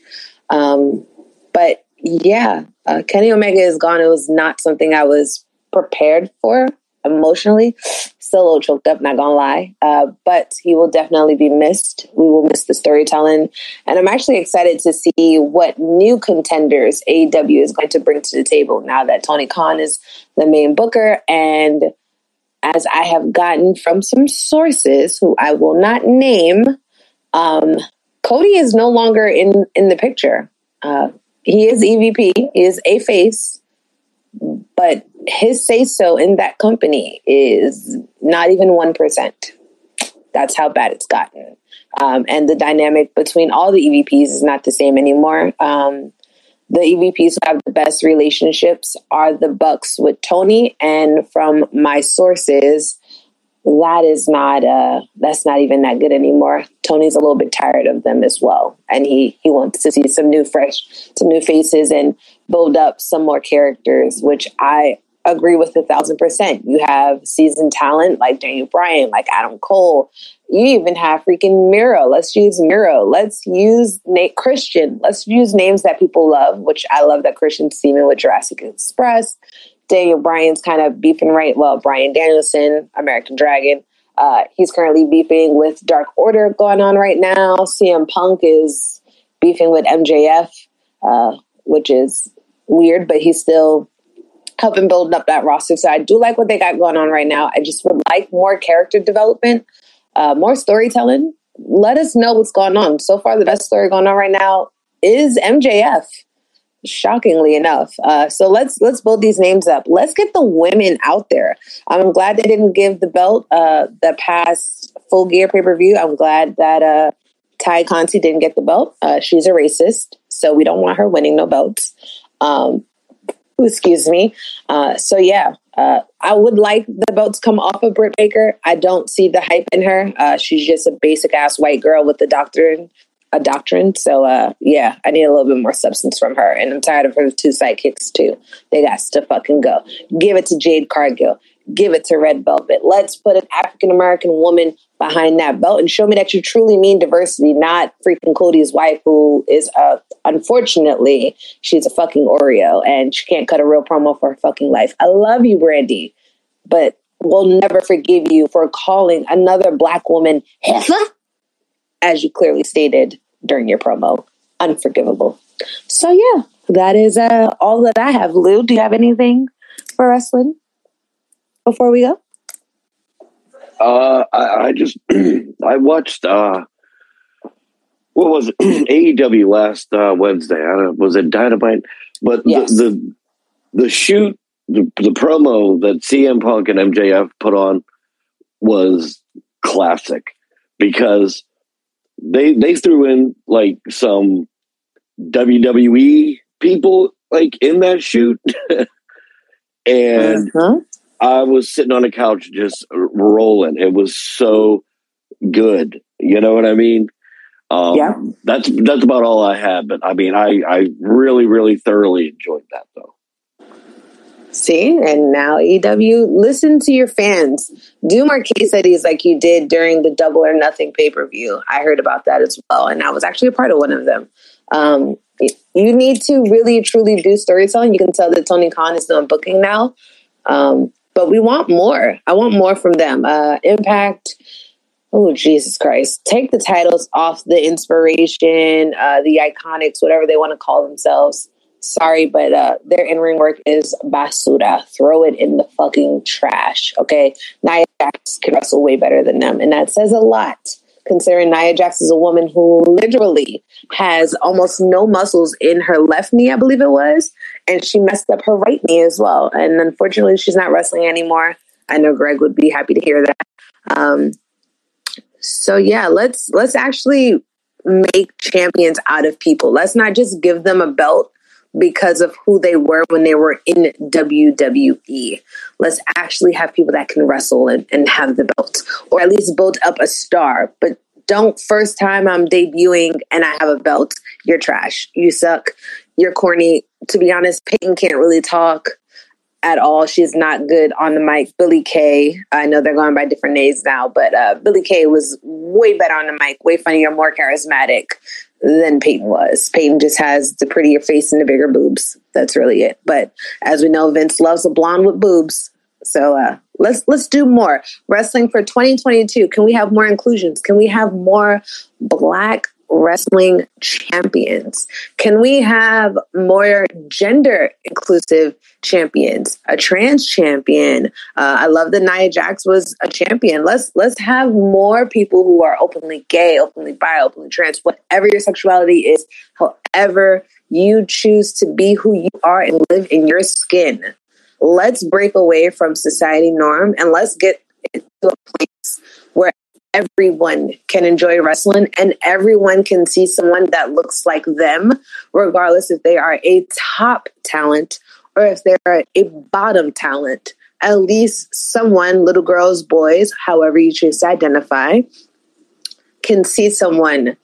Um, but yeah, uh, Kenny Omega is gone. It was not something I was prepared for emotionally. Still a little choked up, not gonna lie. Uh, but he will definitely be missed. We will miss the storytelling. And I'm actually excited to see what new contenders AEW is going to bring to the table now that Tony Khan is the main booker. And as I have gotten from some sources who I will not name, um, Cody is no longer in, in the picture. Uh, he is EVP, he is a face, but his say so in that company is not even 1%. That's how bad it's gotten. Um, and the dynamic between all the EVPs is not the same anymore. Um, the EVPs who have the best relationships are the Bucks with Tony, and from my sources, that is not uh that's not even that good anymore. Tony's a little bit tired of them as well, and he he wants to see some new fresh, some new faces, and build up some more characters, which I agree with a thousand percent. You have seasoned talent like Daniel Bryan, like Adam Cole. You even have freaking Miro. Let's use Miro. Let's use Nate Christian. Let's use names that people love, which I love that christian teaming with Jurassic Express. Daniel Bryan's kind of beefing right. Well, Bryan Danielson, American Dragon. Uh, he's currently beefing with Dark Order going on right now. CM Punk is beefing with MJF, uh, which is weird, but he's still helping build up that roster. So I do like what they got going on right now. I just would like more character development, uh, more storytelling. Let us know what's going on. So far, the best story going on right now is MJF. Shockingly enough, uh, so let's let's build these names up. Let's get the women out there. I'm glad they didn't give the belt uh, the past full gear pay per view. I'm glad that uh, Tay Conti didn't get the belt. Uh, she's a racist, so we don't want her winning no belts. Um, excuse me. Uh, so yeah, uh, I would like the belt to come off of Britt Baker. I don't see the hype in her. Uh, she's just a basic ass white girl with the doctrine, a doctrine. So uh, yeah, I need a little bit more substance from her, and I'm tired of her two sidekicks too. They got to fucking go. Give it to Jade Cargill. Give it to Red Velvet. Let's put an African American woman behind that belt and show me that you truly mean diversity, not freaking Cody's wife, who is a unfortunately she's a fucking Oreo and she can't cut a real promo for her fucking life. I love you, Brandi, but we'll never forgive you for calling another black woman heifer, as you clearly stated during your promo. Unforgivable. So yeah, that is uh, all that I have. Lou, do you have anything for wrestling before we go? Uh, I, I just *clears throat* I watched uh, what was it *clears throat* AEW last uh, Wednesday? I don't know, was it Dynamite? But yes. the, the the shoot the, the promo that CM Punk and MJF put on was classic because they they threw in like some WWE people like in that shoot *laughs* and uh-huh. I was sitting on a couch just rolling. It was so good. You know what I mean? Um, yeah. That's that's about all I had. But I mean, I I really really thoroughly enjoyed that though. See, and now EW, listen to your fans. Do more case studies like you did during the Double or Nothing pay per view. I heard about that as well, and I was actually a part of one of them. Um, you need to really truly do storytelling. You can tell that Tony Khan is doing booking now. Um, but we want more. I want more from them. Uh, Impact. Oh Jesus Christ! Take the titles off the inspiration, uh, the iconics, whatever they want to call themselves. Sorry, but uh, their in ring work is basura. Throw it in the fucking trash. Okay, Nia Jax can wrestle way better than them, and that says a lot considering Nia Jax is a woman who literally has almost no muscles in her left knee, I believe it was, and she messed up her right knee as well. And unfortunately, she's not wrestling anymore. I know Greg would be happy to hear that. Um, so yeah, let's let's actually make champions out of people. Let's not just give them a belt because of who they were when they were in WWE. Let's actually have people that can wrestle and, and have the belt, or at least build up a star. But don't first time I'm debuting and I have a belt, you're trash. You suck. You're corny. To be honest, Peyton can't really talk at all. She's not good on the mic. Billie Kay, I know they're going by different names now, but uh, Billie Kay was way better on the mic, way funnier, more charismatic than Peyton was. Peyton just has the prettier face and the bigger boobs. That's really it. But as we know, Vince loves a blonde with boobs. So uh, let's let's do more wrestling for 2022. Can we have more inclusions? Can we have more black wrestling champions? Can we have more gender inclusive champions? A trans champion. Uh, I love that Nia Jax was a champion. Let's let's have more people who are openly gay, openly bi, openly trans, whatever your sexuality is, however you choose to be who you are and live in your skin. Let's break away from society norm and let's get to a place where everyone can enjoy wrestling and everyone can see someone that looks like them, regardless if they are a top talent or if they're a bottom talent. At least someone, little girls, boys, however you choose to identify, can see someone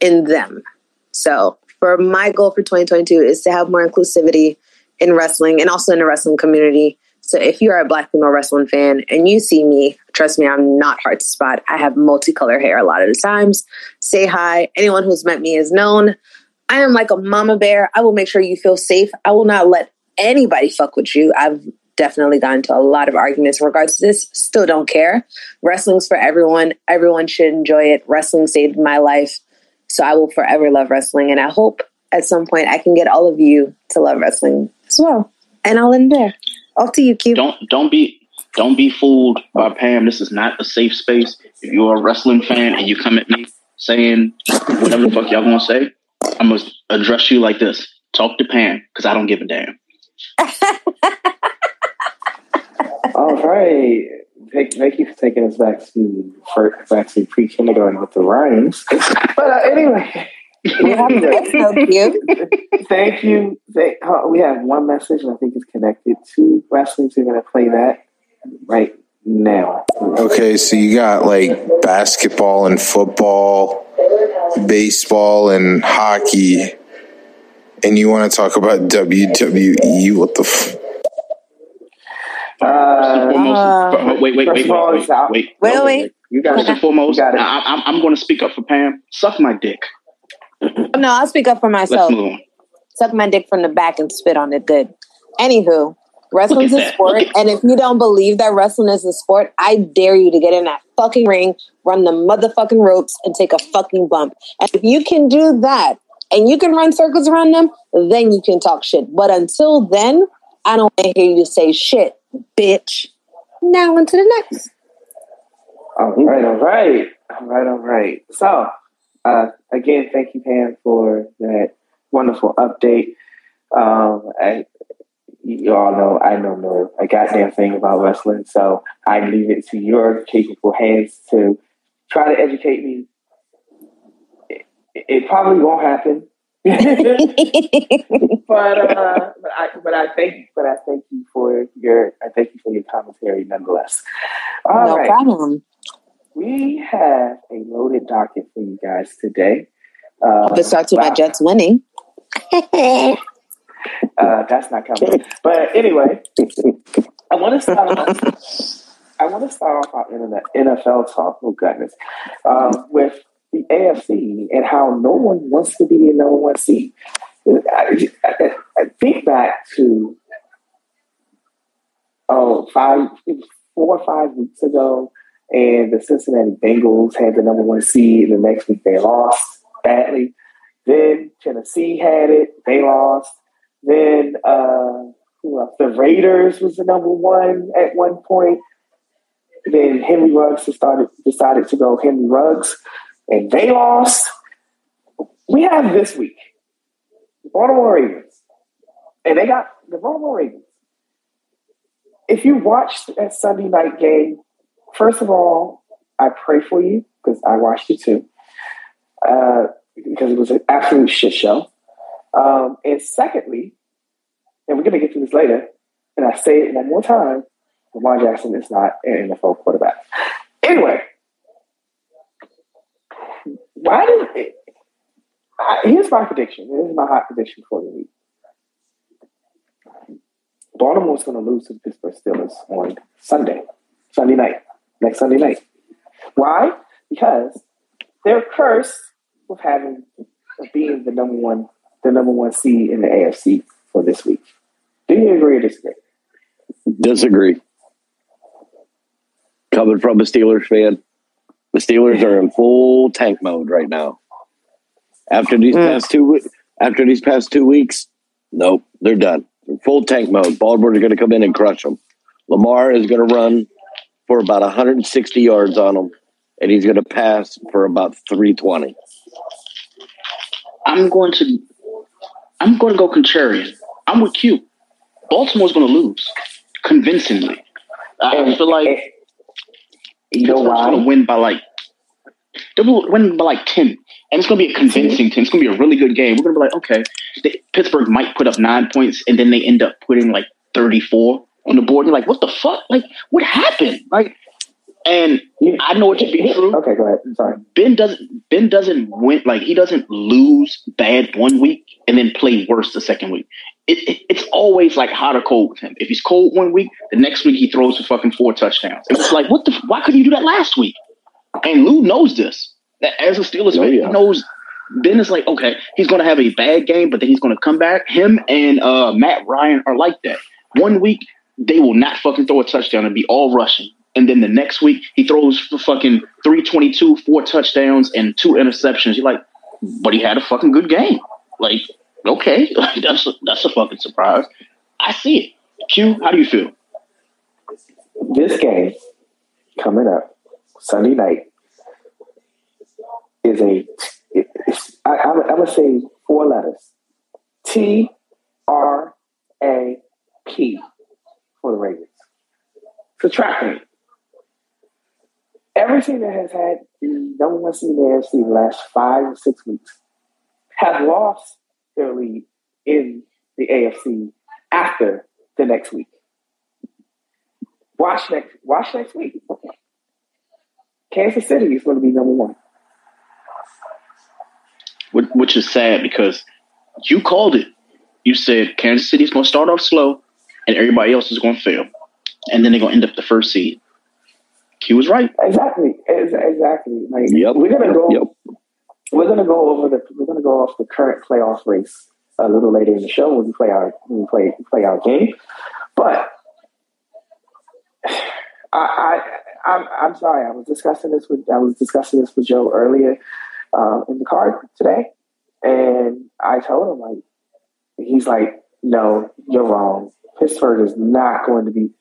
in them. So, for my goal for 2022 is to have more inclusivity in wrestling and also in the wrestling community so if you're a black female wrestling fan and you see me, trust me, I'm not hard to spot. I have multicolor hair a lot of the times. Say hi. Anyone who's met me is known. I am like a mama bear. I will make sure you feel safe. I will not let anybody fuck with you. I've definitely gotten into a lot of arguments in regards to this. Still don't care. Wrestling's for everyone. Everyone should enjoy it. Wrestling saved my life. So I will forever love wrestling. And I hope at some point I can get all of you to love wrestling as well. And I'll end there. Off to you, Q. Don't don't be don't be fooled by Pam. This is not a safe space. If you're a wrestling fan and you come at me saying whatever the fuck y'all gonna say, I must address you like this. Talk to Pam because I don't give a damn. *laughs* All right. Thank, thank you for taking us back to back to pre kindergarten with the rhymes. But uh, anyway, *laughs* We have a voicemail queue. Thank you. Thank, uh, we have one message, and I think it's connected to wrestling. So we're going to play that right now. Okay, so you got like basketball and football, baseball and hockey, and you want to talk about WWE? What the? F- First and Uh, foremost, Uh, wait, wait, first wait, of all, wait, it's out. wait, Wait, no, wait. you got First and it. foremost, You got it. I, I'm, I'm going to speak up for Pam. Suck my dick. No, I'll speak up for Let's myself. move on. Suck my dick from the back and spit on it good. Anywho, wrestling's Look a sport, and if you don't believe that wrestling is a sport, I dare you to get in that fucking ring, run the motherfucking ropes, and take a fucking bump. And if you can do that, and you can run circles around them, then you can talk shit. But until then, I don't want to hear you say shit, bitch. Now on to the next. All right, all right, all right, all right. So, uh, again, thank you, Pam, for that wonderful update. Um, I, you all know I know no a goddamn thing about wrestling, so I leave it to your capable hands to try to educate me. It, it probably won't happen, *laughs* but uh, but I but I thank but I thank you for your I thank you for your commentary nonetheless. All no right. problem. We have a loaded docket for you guys today. Uh, It starts with my. Jets winning. *laughs* Uh, that's not coming. But anyway, I want to start off. I want to start off our internet NFL talk. Oh goodness, um, with the AFC and how no one wants to be the number one seed. I, I, I think back to oh five, four or five weeks ago, and the Cincinnati Bengals had the number one seed. And the next week they lost badly. Then Tennessee had it; they lost. Then uh, who else? the Raiders was the number one at one point. Then Henry Ruggs started decided to go Henry Ruggs, and they lost. We have this week the Baltimore Ravens, and they got the Baltimore Ravens. If you watched that Sunday night game, first of all, I pray for you because I watched it too, uh, because it was an absolute shit show. Um, and secondly, and we're going to get to this later, and I say it one more time Lamar Jackson is not an NFL quarterback. Anyway, why did it, I, here's my prediction. Here's my hot prediction for the week. Baltimore's going to lose to the Pittsburgh Steelers on Sunday, Sunday night, next Sunday night. Why? Because they're cursed with having of being the number one, the number one seed in the AFC for this week. Do you agree or disagree? Disagree. Coming from a Steelers fan, the Steelers are in full tank mode right now. After these Mm. past two, we- after these past two weeks, nope, they're done. They're full tank mode. Baltimore is going to come in and crush them. Lamar is going to run for about 160 yards on them, and he's going to pass for about 320. I'm going to I'm going to go contrarian. I'm with Q. Baltimore's going to lose convincingly. I And- feel like and- you know Pittsburgh's going to win by like they'll win by like ten, and it's going to be a convincing ten. It's going to be a really good game. We're going to be like, okay, they, Pittsburgh might put up nine points, and then they end up putting like thirty four on the board. And You're like, what the fuck? Like, what happened? Like, and I know it to be true. Okay, go ahead. I'm sorry. Ben doesn't Ben doesn't win like he doesn't lose bad one week and then play worse the second week. It, it, it's always like hot or cold with him. If he's cold one week, the next week he throws for fucking four touchdowns. It's like what the why couldn't you do that last week? And Lou knows this. That as a Steelers Oh, fan, yeah. he knows Ben is like okay, he's going to have a bad game, but then he's going to come back. Him and uh, Matt Ryan are like that. One week they will not fucking throw a touchdown and be all rushing. And then the next week he throws for fucking 322, four touchdowns and two interceptions. You're like, but he had a fucking good game. Like, okay, *laughs* that's a, that's a fucking surprise. I see it. Q, how do you feel? This game coming up Sunday night is a. I, I'm, I'm gonna say four letters: T R A P for the Ravens. Trap game. Everything that has had the number one seed in the AFC the last five or six weeks have lost their lead in the AFC after the next week. Watch next. Watch next week. Kansas City is going to be number one. Which is sad because you called it. You said Kansas City is going to start off slow, and everybody else is going to fail, and then they're going to end up the first seed. He was right. Exactly. Exactly. Like, yep. We're gonna go. Yep. We're gonna go over the. We're gonna go off the current playoff race a little later in the show when we play our when we play play our game. But I, I I'm, I'm sorry. I was discussing this with I was discussing this with Joe earlier uh, in the car today, and I told him like he's like, no, you're wrong. Pittsburgh is not going to beat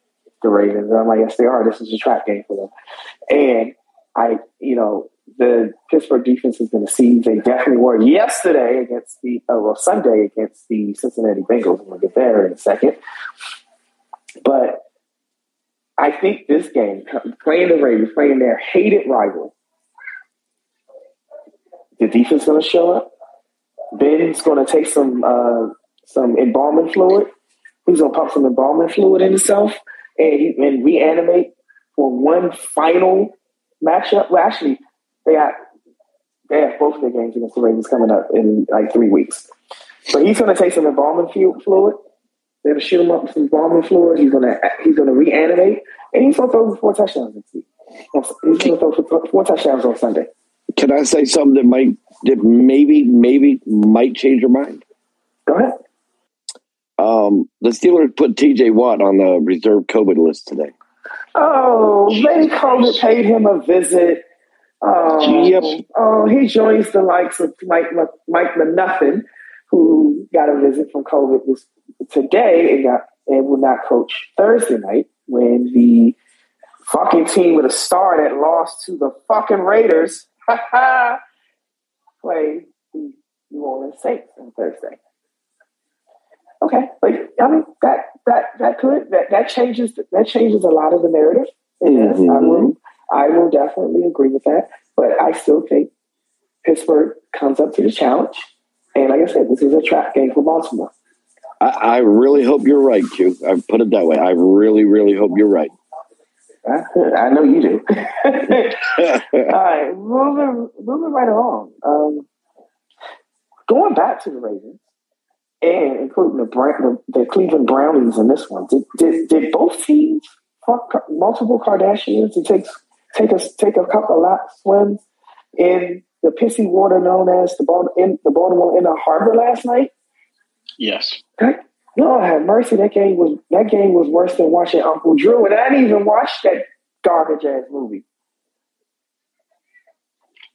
the Ravens. And I'm like, yes, they are. This is a trap game for them. And I, you know, the Pittsburgh defense has been a siege. They definitely were yesterday against the, uh, well, Sunday against the Cincinnati Bengals. I'm going to get there in a second. But I think this game, playing the Ravens, playing their hated rival, the defense is going to show up. Ben's going to take some uh, some embalming fluid. He's going to pump some embalming fluid in himself and, and reanimate for one final matchup. Well, actually, they got they have both their games against the Ravens coming up in like three weeks. So he's going to take some embalming fluid they're gonna shoot him up with some bombing fluid. He's gonna he's gonna reanimate, and he's gonna throw four touchdowns next week. He's gonna throw four touchdowns on Sunday. Can I say something that might that maybe maybe might change your mind? Go ahead. Um, the Steelers put T.J. Watt on the reserve COVID list today. Oh, maybe COVID paid him a visit. Oh, yep. oh, he joins the likes of Mike Mike Nothing, who got a visit from COVID this today and got and will not coach Thursday night when the fucking team with a star that lost to the fucking Raiders *laughs* play the New Orleans Saints on Thursday. Okay, but I mean that that that could that that changes that changes a lot of the narrative. Mm-hmm. I will I will definitely agree with that, but I still think Pittsburgh comes up to the challenge. And like I said, this is a trap game for Baltimore. I, I really hope you're right, Q. I put it that way. I really, really hope you're right. *laughs* I know you do. *laughs* All right, moving moving right along. Um, going back to the Ravens and including the, the, the Cleveland Brownies in this one. Did, did, did both teams fuck multiple Kardashians and take take us take a couple of lap swims in the pissy water known as the in the Baltimore Inner Harbor last night? Yes. That, Lord have mercy. That game was that game was worse than watching Uncle Drew, and I didn't even watch that garbage ass movie.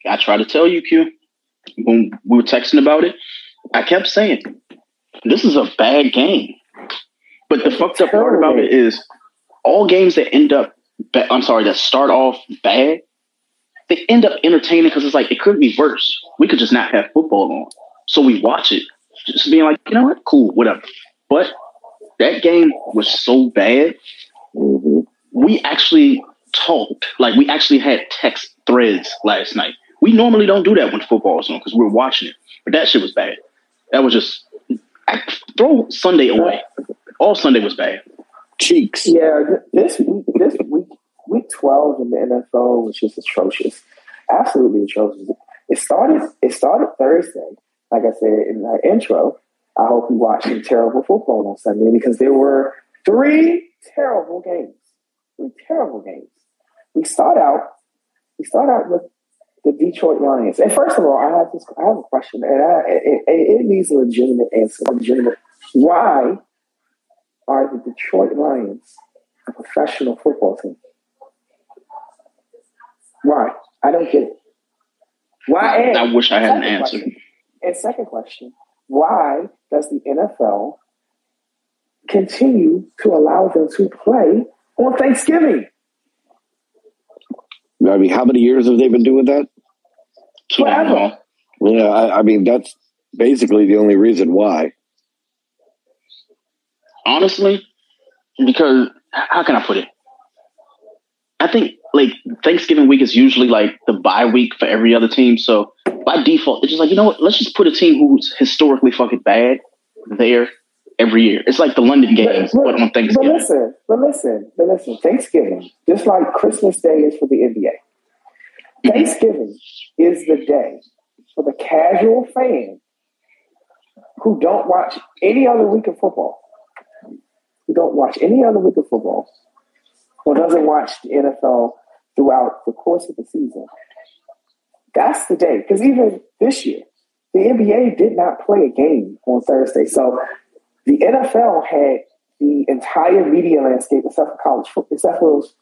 I try to tell you, Q. When we were texting about it, I kept saying, "This is a bad game." But the fucked up part about it is, all games that end up, I'm sorry, that start off bad, they end up entertaining because it's like it could be worse. We could just not have football on, so we watch it just being like, you know what, cool, whatever. But that game was so bad. Mm-hmm. We actually talked, like we actually had text threads last night. We normally don't do that when football is on because we're watching it. But that shit was bad. That was just I, throw Sunday away. All Sunday was bad. Cheeks. Yeah, this this week week twelve in the NFL was just atrocious. Absolutely atrocious. It started it started Thursday like I said in my intro, I hope you watched some terrible football on Sunday because there were three terrible games. Three terrible games. We start out, we start out with the Detroit Lions. And first of all, I have this, I have a question, and I, it, it needs a legitimate answer. Legitimate. Why are the Detroit Lions a professional football team? Why? I don't get it. Why? I wish I had an answer. Question. And second question, why does the NFL continue to allow them to play on Thanksgiving? I mean, how many years have they been doing that? Forever. Yeah, I, I mean, that's basically the only reason why. Honestly, because how can I put it? I think like Thanksgiving week is usually like the bye week for every other team. So by default, it's just like, you know what? Let's just put a team who's historically fucking bad there every year. It's like the London games, but, but, but on Thanksgiving. But listen, but listen, but listen. Thanksgiving, just like Christmas Day is for the NBA. Thanksgiving is the day for the casual fan who don't watch any other week of football, who don't watch any other week of football, or doesn't watch the NFL throughout the course of the season. That's the day. Because even this year, the NBA did not play a game on Thursday. So the NFL had the entire media landscape except for college football, except for those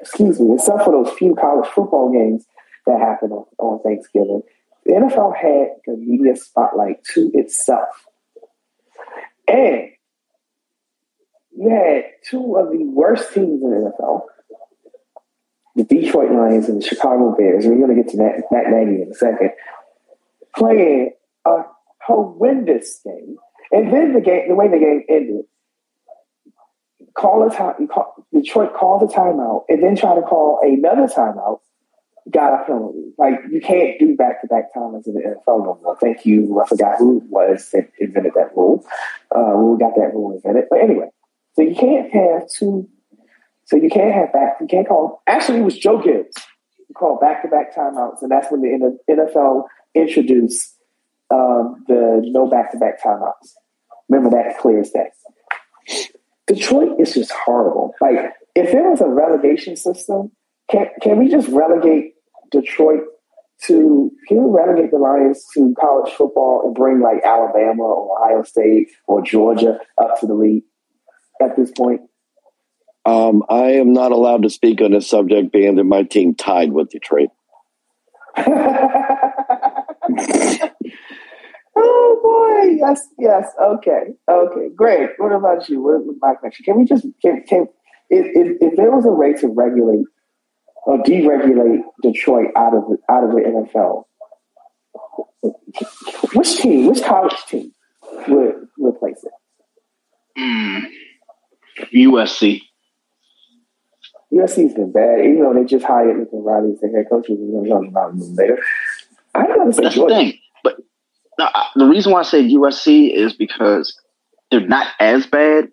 excuse me, except for those few college football games that happened on, on Thanksgiving. The NFL had the media spotlight to itself. And you had two of the worst teams in the NFL, the Detroit Lions and the Chicago Bears. We're going to get to that, that Nagy in a second, playing a horrendous game and then the game, the way the game ended, call a time. Call, Detroit called a timeout and then try to call another timeout. Got a penalty. Like you can't do back to back timeouts in the NFL no more. Thank you. I forgot who was that invented that rule. Uh, we got that rule invented. But anyway, so you can't have two. So you can't have back. You can't call. Actually, it was Joe Gibbs who called back to back timeouts, and that's when the NFL introduced um, the no back to back timeouts. Remember that clear as day. Detroit is just horrible. Like, if there was a relegation system, can can we just relegate Detroit to can we relegate the Lions to college football and bring like Alabama or Ohio State or Georgia up to the league at this point? Um, I am not allowed to speak on this subject, being that my team tied with Detroit. *laughs* Oh boy, yes, yes. Okay, okay, great. What about you? What my question? Can we just can, can if, if, if there was a way to regulate or deregulate Detroit out of out of the NFL, which team, which college team would replace it? Mm, USC. USC's been bad, even though they just hired Lincoln Riley as the head coach. We're going to talk about him later. I don't understand. That's Georgia. The reason why I say USC is because they're not as bad.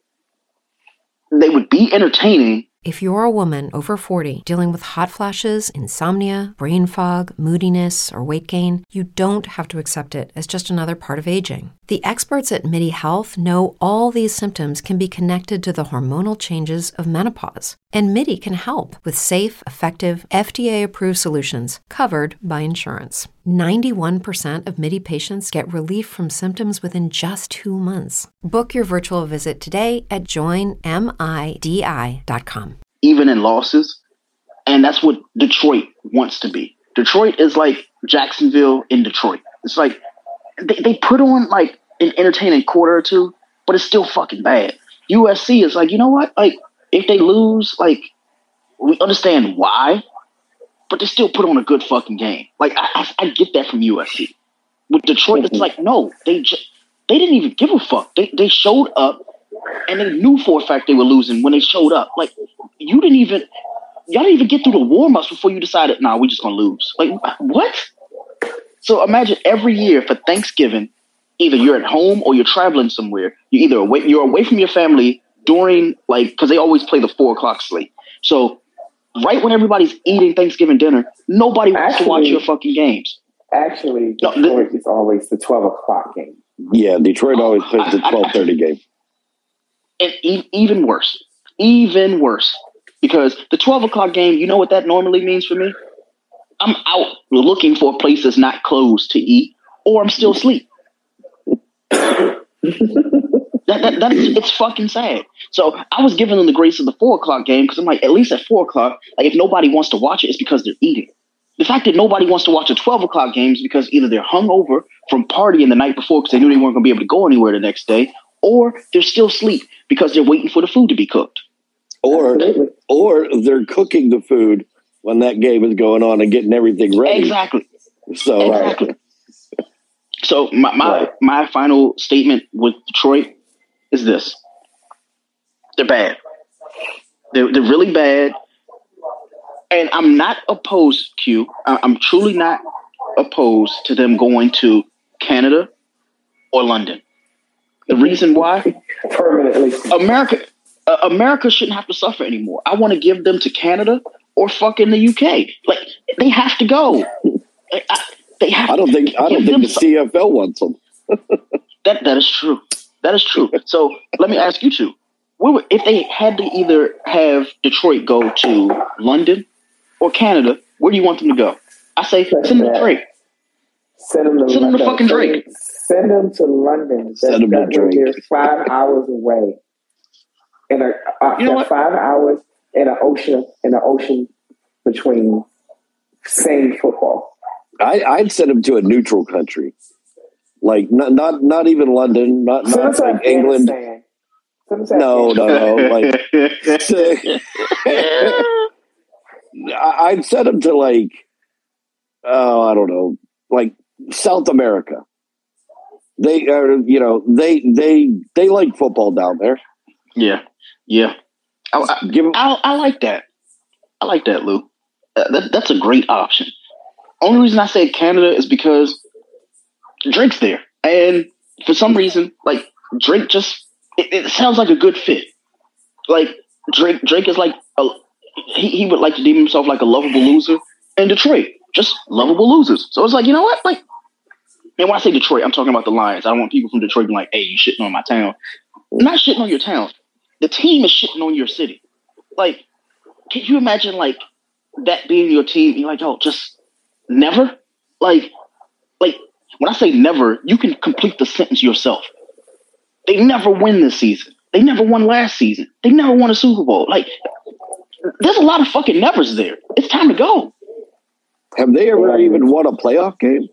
They would be entertaining if you're a woman over 40 dealing with hot flashes, insomnia, brain fog, moodiness, or weight gain, you don't have to accept it as just another part of aging. The experts at MIDI Health know all these symptoms can be connected to the hormonal changes of menopause, and MIDI can help with safe, effective, FDA approved solutions covered by insurance. 91% of MIDI patients get relief from symptoms within just two months. Book your virtual visit today at joinmidi.com. Even in losses. And that's what Detroit wants to be. Detroit is like Jacksonville in Detroit. It's like they, they put on like an entertaining quarter or two, but it's still fucking bad. USC is like, you know what? Like, if they lose, like, we understand why, but they still put on a good fucking game. Like I, I, I get that from USC. With Detroit, it's mm-hmm. like no, they just they didn't even give a fuck. They they showed up and they knew for a fact they were losing when they showed up. Like you didn't even y'all didn't even get through the warm ups before you decided, nah, we're just gonna lose. Like what? So imagine every year for Thanksgiving, either you're at home or you're traveling somewhere. You either away, you're away from your family during like because they always play the four o'clock slate. So right when everybody's eating Thanksgiving dinner, nobody wants actually, to watch your fucking games. Actually, Detroit no, is always the twelve o'clock game. Yeah, Detroit oh, always plays the twelve thirty game. And e- even worse, even worse, because the twelve o'clock game. You know what that normally means for me? I'm out looking for a place that's not closed to eat, or I'm still asleep. *laughs* That, that, that's it's fucking sad. So I was giving them the grace of the four o'clock game because I'm like, at least at four o'clock, like if nobody wants to watch it, it's because they're eating. The fact that nobody wants to watch a twelve o'clock game is because either they're hungover from partying the night before because they knew they weren't going to be able to go anywhere the next day, or they're still asleep because they're waiting for the food to be cooked. Or or they're cooking the food when that game is going on and getting everything ready. Exactly. *laughs* So exactly. So my my, right. my final statement with Detroit is this. They're bad. They're, they're really bad. And I'm not opposed, Q. I'm truly not opposed to them going to Canada or London. The reason why *laughs* permanently. America uh, America shouldn't have to suffer anymore. I want to give them to Canada or fucking the UK. Like they have to go. I, they have. I don't think I don't think the CFL wants them. *laughs* that that is true. That is true. So let me ask you two: would, if they had to either have Detroit go to London or Canada, where do you want them to go? I say send them to Drake. Send them to, send them to fucking Drake. Send them to London. Send them to Drake. They're five hours away. In a uh, you know five hours in an ocean in an ocean between same football. I, I'd send them to a neutral country, like not not not even London, not not like England. No, no, no. *laughs* Like, *laughs* I'd send them to like, oh, I don't know, like South America. They are, you know, they they they like football down there. Yeah, yeah. I, I, Give I, I like that. I like that, Lou. Uh, that, that's a great option. Only reason I say Canada is because Drake's there, and for some reason, like Drake just it, it sounds like a good fit. Like Drake, Drake is like a, he, he would like to deem himself like a lovable loser, in Detroit just lovable losers. So it's like you know what, like, and when I say Detroit, I'm talking about the Lions. I don't want people from Detroit being like, "Hey, you shitting on my town." I'm not shitting on your town. The team is shitting on your city. Like, can you imagine like that being your team? You're like, oh, just never. Like, like when I say never, you can complete the sentence yourself. They never win this season. They never won last season. They never won a Super Bowl. Like, there's a lot of fucking nevers there. It's time to go. Have they ever even won a playoff game?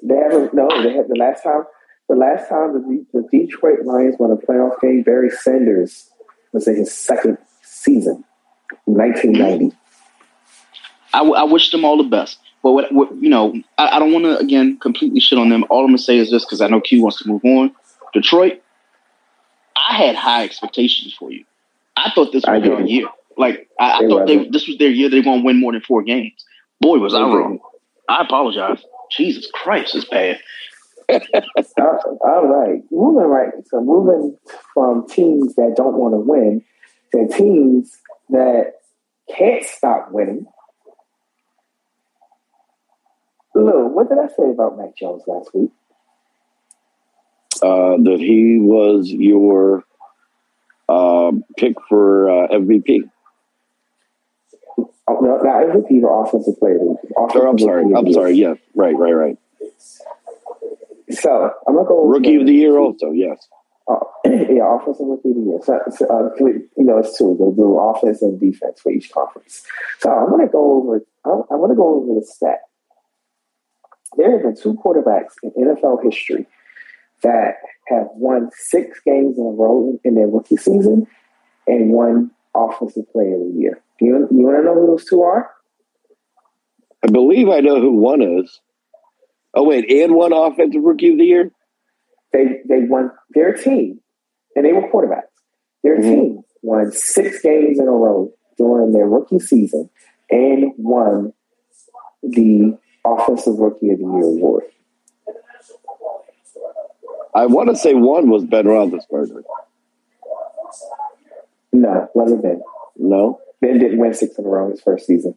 They haven't. No, they had the last time. The last time the, the Detroit Lions won a playoff game, Barry Sanders was in his second season, 1990. I, w- I wish them all the best. But what, what you know, I, I don't want to again completely shit on them. All I'm gonna say is this because I know Q wants to move on. Detroit, I had high expectations for you. I thought this was your year. Like I, I thought they, this was their year. They won't win more than four games. Boy, was I wrong. I apologize. Jesus Christ, it's bad. *laughs* all right, moving right. So moving from teams that don't want to win to teams that can't stop winning. Lou, what did I say about Mac Jones last week? Uh, that he was your uh, pick for uh, MVP. Oh, no, not MVP, but offensive player. Offensive I'm sorry. I'm sorry. Yeah, right, right, right. So I'm gonna go rookie of the year. Also, yes. Uh, *clears throat* yeah, offensive rookie of the year. So, so uh, you know, it's two. They do offense and defense for each conference. So I'm gonna go over. I want to go over the stat. There have been two quarterbacks in NFL history that have won six games in a row in their rookie season and one offensive player of the year. Do you, you want to know who those two are? I believe I know who one is. Oh wait, and one offensive rookie of the year. They they won their team, and they were quarterbacks. Their mm-hmm. team won six games in a row during their rookie season and won the offensive rookie of the year award. I want to say one was Ben Roethlisberger. No, wasn't Ben. No, Ben didn't win six in a row his first season.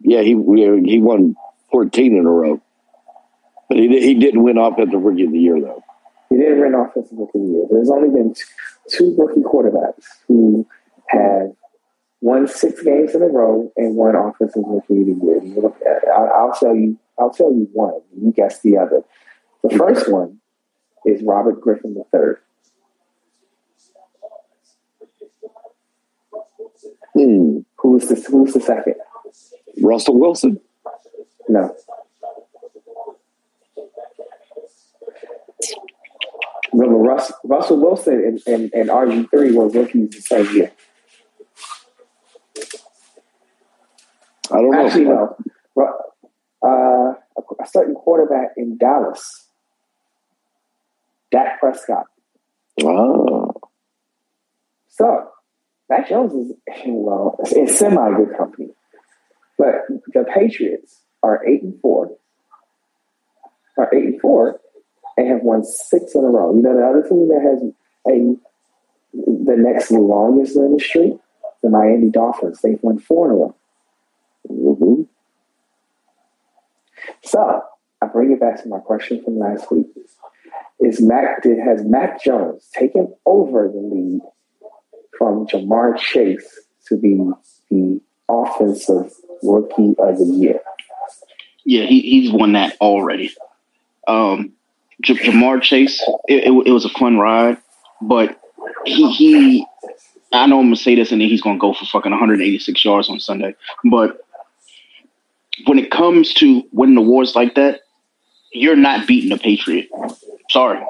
Yeah, he he won fourteen in a row, but he he didn't win offensive rookie of the year though. He didn't win offensive rookie of the year. There's only been two rookie quarterbacks who have won six games in a row and one offensive rookie of the year. I'll tell you. I'll tell you one. You guess the other. The first one is Robert Griffin III. Hmm. Who's the Who's the second? Russell Wilson. No. Remember, Russ, Russell Wilson and, and, and RG3 were rookies the same year. I don't know. Actually, no. Uh, a certain quarterback in Dallas Dak Prescott. Wow. So, Mac Jones is, well, in semi good company. But the Patriots are 8 and 4, are eight and four and have won six in a row. You know the other team that has a the next longest winning streak, the Miami Dolphins. They've won four in a row. hmm So I bring it back to my question from last week: Is Mac did has Mac Jones taken over the lead from Ja'Marr Chase to be the offensive rookie of the year? Yeah, he, he's won that already. Um, J- Ja'Marr Chase, it, it, it was a fun ride, but he, he, I know I'm gonna say this and then he's gonna go for fucking 186 yards on Sunday. But when it comes to winning awards like that, you're not beating a Patriot. Sorry,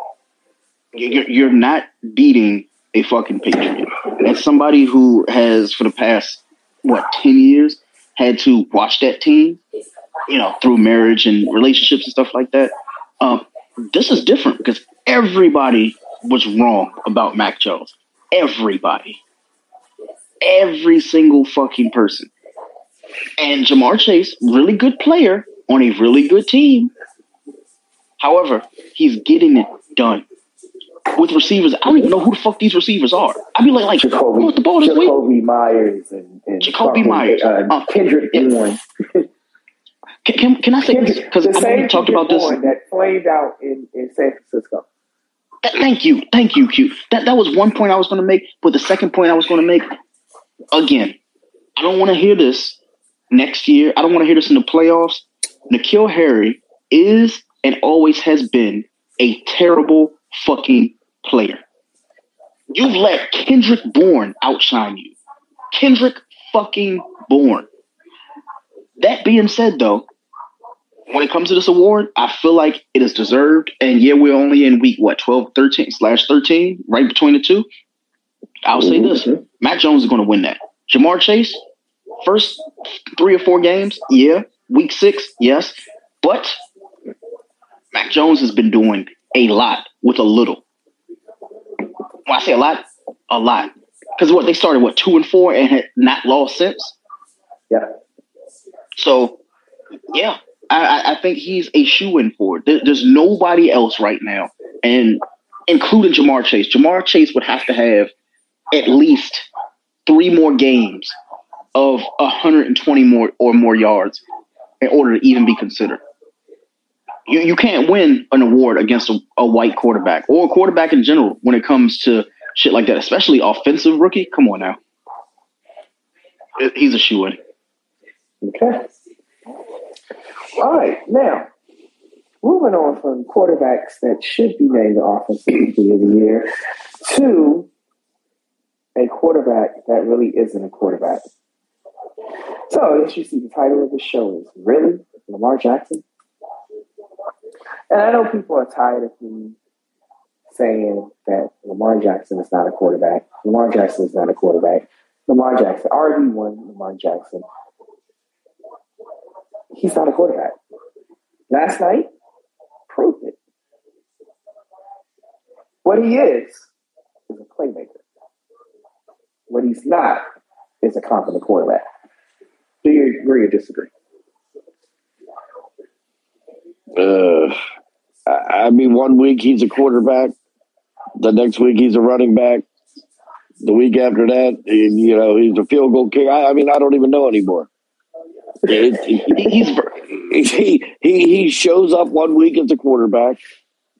you're, you're not beating a fucking Patriot. As somebody who has for the past what 10 years had to watch that team, you know, through marriage and relationships and stuff like that. Um, this is different because everybody was wrong about Mac Jones. Everybody. Every single fucking person. And Ja'Marr Chase, really good player on a really good team. However, he's getting it done. With receivers, I don't even know who the fuck these receivers are. I'd be like, like, Jakobi, the ball this week? Jakobi Meyers and, and Jakobi Meyers. uh, Uh, Kendrick. Bourne. *laughs* Can, can, can I say this? Because I know same we talked about this. That flamed out in, in San Francisco. Th- Thank you, thank you, Q. That that was one point I was going to make, but the second point I was going to make, again, I don't want to hear this next year. I don't want to hear this in the playoffs. N'Keal Harry is and always has been a terrible fucking player. You've let Kendrick Bourne outshine you. Kendrick fucking Bourne. That being said, though, when it comes to this award, I feel like it is deserved. And yeah, we're only in week, what, 12, 13 slash 13, right between the two. I'll say this mm-hmm. Mac Jones is going to win that. Ja'Marr Chase, first three or four games, yeah. Week six, yes. But Mac Jones has been doing a lot with a little. When I say a lot, a lot. Because what they started, what, two and four and had not lost since? Yeah. So, yeah, I, I- think he's a shoe in for it. There, there's nobody else right now, and including Ja'Marr Chase. Ja'Marr Chase would have to have at least three more games of 120 more or more yards in order to even be considered. You, you can't win an award against a, a white quarterback or a quarterback in general when it comes to shit like that, especially offensive rookie. Come on now. He's a shoe in. Okay. All right. Now, moving on from quarterbacks that should be named offensive rookie of the year to a quarterback that really isn't a quarterback. So, as you see, the title of the show is Really? Lamar Jackson? And I know people are tired of me saying that Lamar Jackson is not a quarterback. Lamar Jackson is not a quarterback. Lamar Jackson, RB1 Lamar Jackson he's not a quarterback. Last night proved it. What he is is a playmaker. What he's not is a competent quarterback. Do you agree or disagree? Uh, I mean, one week he's a quarterback, the next week he's a running back, the week after that, you know, he's a field goal kicker. I, I mean, I don't even know anymore. He's he, he he shows up one week as a quarterback,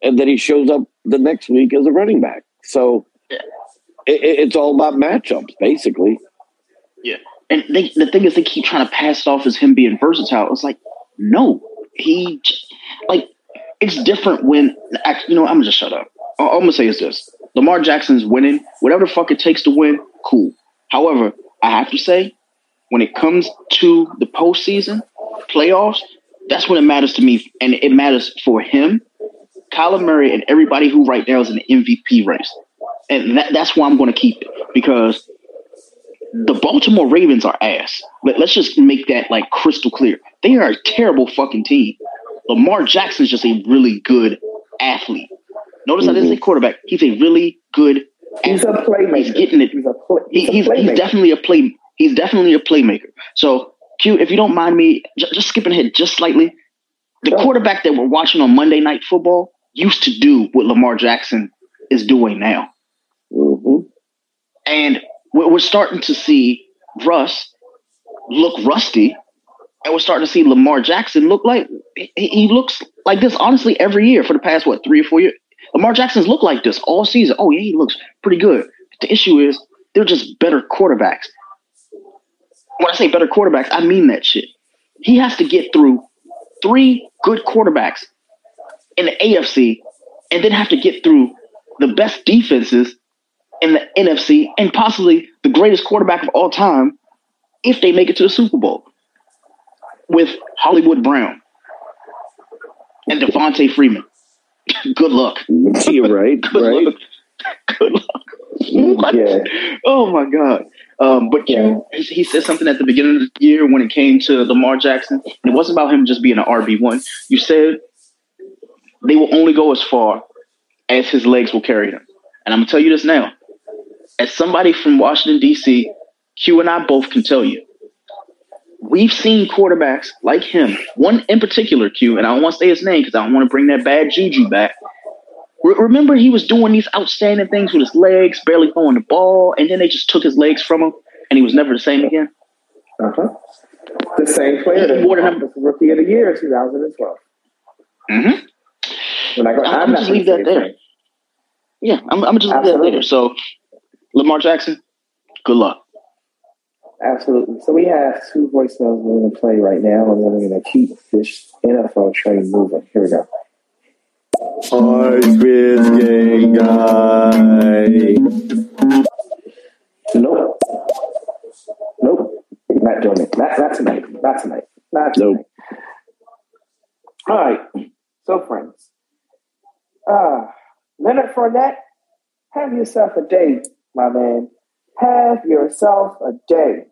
and then he shows up the next week as a running back. So it, it- it's all about matchups, basically. Yeah. And they, the thing is, they keep trying to pass it off as him being versatile. It's like, no, he, like, it's different when, you know, I'm gonna just shut up. All I'm gonna say is this Lamar Jackson's winning. Whatever the fuck it takes to win, cool. However, I have to say, when it comes to the postseason, playoffs, that's when it matters to me. And it matters for him, Kyler Murray, and everybody who right now is in the MVP race. And that, that's why I'm going to keep it because the Baltimore Ravens are ass. Let, let's just make that like crystal clear. They are a terrible fucking team. Lamar Jackson is just a really good athlete. Notice I didn't say quarterback. He's a really good He's a playmaker. He's getting it. He's a, play, He, he's a he's, he's playmaker. definitely a play. He's definitely a playmaker. So, Q, if you don't mind me, j- just skipping ahead just slightly, the quarterback that we're watching on Monday Night Football used to do what Lamar Jackson is doing now. hmm And we're starting to see Russ look rusty, and we're starting to see Lamar Jackson look like he, he looks like this. Honestly, every year for the past what three or four years, Lamar Jackson's looked like this all season. Oh yeah, he looks pretty good. The issue is they're just better quarterbacks. When I say better quarterbacks, I mean that shit. He has to get through three good quarterbacks in the AFC, and then have to get through the best defenses in the NFC and possibly the greatest quarterback of all time if they make it to the Super Bowl with Hollywood Brown and Devonta Freeman. *laughs* Good luck. You're right, *laughs* Good right. luck. *laughs* Good luck. Yeah. Oh my God. Um, but Q, he, he said something at the beginning of the year when it came to Lamar Jackson. And it wasn't about him just being an RB1. You said they will only go as far as his legs will carry them. And I'm going to tell you this now. As somebody from Washington, D.C., Q and I both can tell you. We've seen quarterbacks like him, one in particular, Q, and I don't want to say his name because I don't want to bring that bad juju back. Re- remember, he was doing these outstanding things with his legs, barely throwing the ball, and then they just took his legs from him, and he was never the same again. Uh huh. The same player that wore the number- rookie of the year in 2012. Mm-hmm. When I go, I'm I'm not just leave that there. Yeah, I'm, I'm just leave that there. So, Lamar Jackson, good luck. Absolutely. So we have two voicemails we're going to play right now, and then we're going to keep this NFL train moving. Here we go. Ice gang guy. Nope. Nope. Not doing it. Not, not tonight. Not tonight. Not tonight. Nope. All right. So, friends, uh, Leonard Fournette, have yourself a day, my man. Have yourself a day.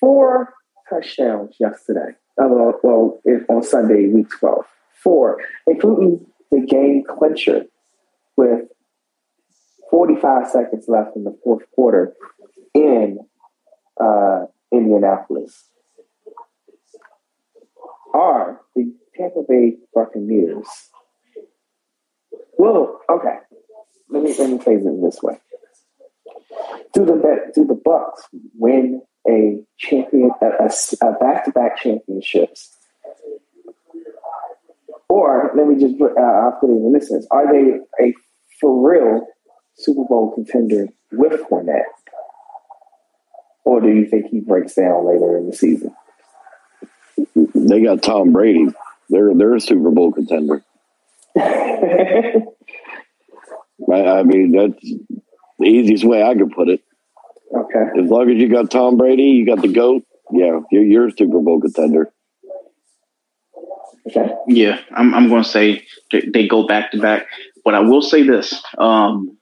Four touchdowns yesterday. Uh, well, well on Sunday, week 12. Four, including the game clincher with 45 seconds left in the fourth quarter in uh, Indianapolis. Are the Tampa Bay Buccaneers? Well, okay. Let me let me phrase it this way: Do the do the Bucks win a champion a, a, a back-to-back championships? Or let me just put, uh, I'll put it in this sense: Are they a for real Super Bowl contender with Fournette, or do you think he breaks down later in the season? They got Tom Brady. They're they're a Super Bowl contender. *laughs* I, I mean, that's the easiest way I could put it. okay. As long as you got Tom Brady, you got the goat. Yeah, you're, you're a Super Bowl contender. Okay. Yeah, I'm, I'm going to say they, they go back to back. But I will say this: um,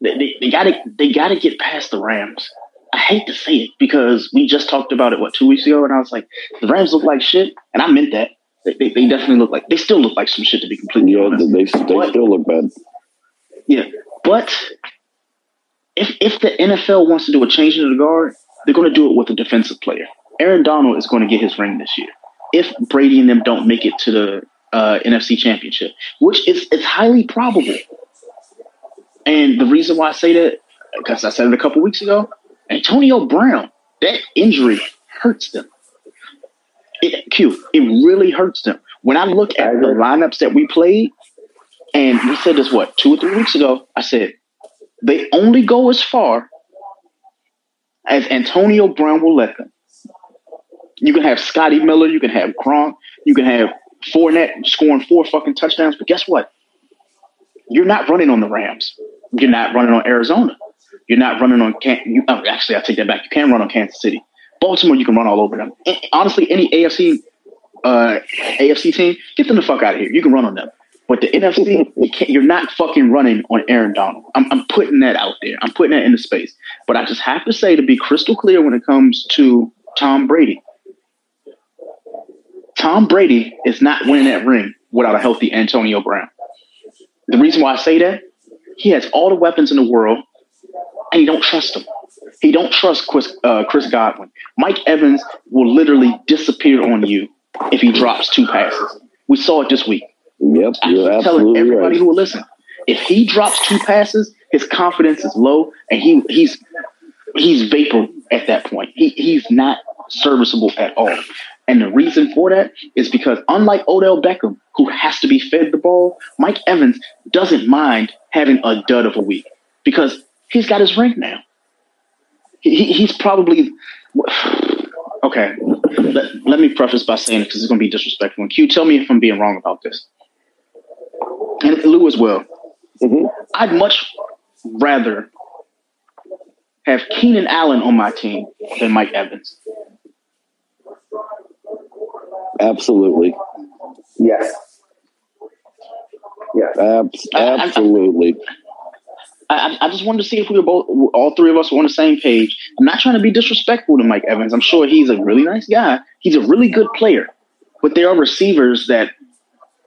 they, they, they got to they got to get past the Rams. I hate to say it because we just talked about it what two weeks ago, and I was like, the Rams look like shit, and I meant that. They, they, they definitely look like they still look like some shit to be completely Yeah, honest. they, they What? still look bad. Yeah, but if if the NFL wants to do a change in the guard, they're going to do it with a defensive player. Aaron Donald is going to get his ring this year. If Brady and them don't make it to the uh, NFC Championship, which is it's highly probable. And the reason why I say that, because I said it a couple weeks ago, Antonio Brown, that injury hurts them. It, Q, it really hurts them. When I look at the lineups that we played, and we said this what two or three weeks ago. I said they only go as far as Antonio Brown will let them. You can have Scotty Miller, you can have Gronk, you can have Fournette scoring four fucking touchdowns, but guess what? You're not running on the Rams. You're not running on Arizona. You're not running on. Can- you, oh, actually, I take that back. You can run on Kansas City. Baltimore, you can run all over them. And honestly, any AFC uh, AFC team, get them the fuck out of here. You can run on them. But the NFC, *laughs* you can't, you're not fucking running on Aaron Donald. I'm, I'm putting that out there. I'm putting that into space. But I just have to say, to be crystal clear when it comes to Tom Brady, Tom Brady is not winning that ring without a healthy Antonio Brown. The reason why I say that, he has all the weapons in the world, and he don't trust them. He don't trust Chris, uh, Chris Godwin. Mike Evans will literally disappear on you if he drops two passes. We saw it this week. Yep, I you're keep telling everybody right. who will listen. If he drops two passes, his confidence is low, and he he's he's vapor at that point. He he's not serviceable at all. And the reason for that is because unlike Odell Beckham, who has to be fed the ball, Mike Evans doesn't mind having a dud of a week because he's got his ring now. He, he- he's probably okay. Let, let me preface by saying because it's going to be disrespectful. And Q, tell me if I'm being wrong about this, and Lou as well. Mhm. I'd much rather have Keenan Allen on my team than Mike Evans. Absolutely. Yes. Yes. Abs- I- I- absolutely. I, I I just wanted to see if we were both, all three of us were on the same page. I'm not trying to be disrespectful to Mike Evans. I'm sure he's a really nice guy. He's a really good player. But there are receivers that,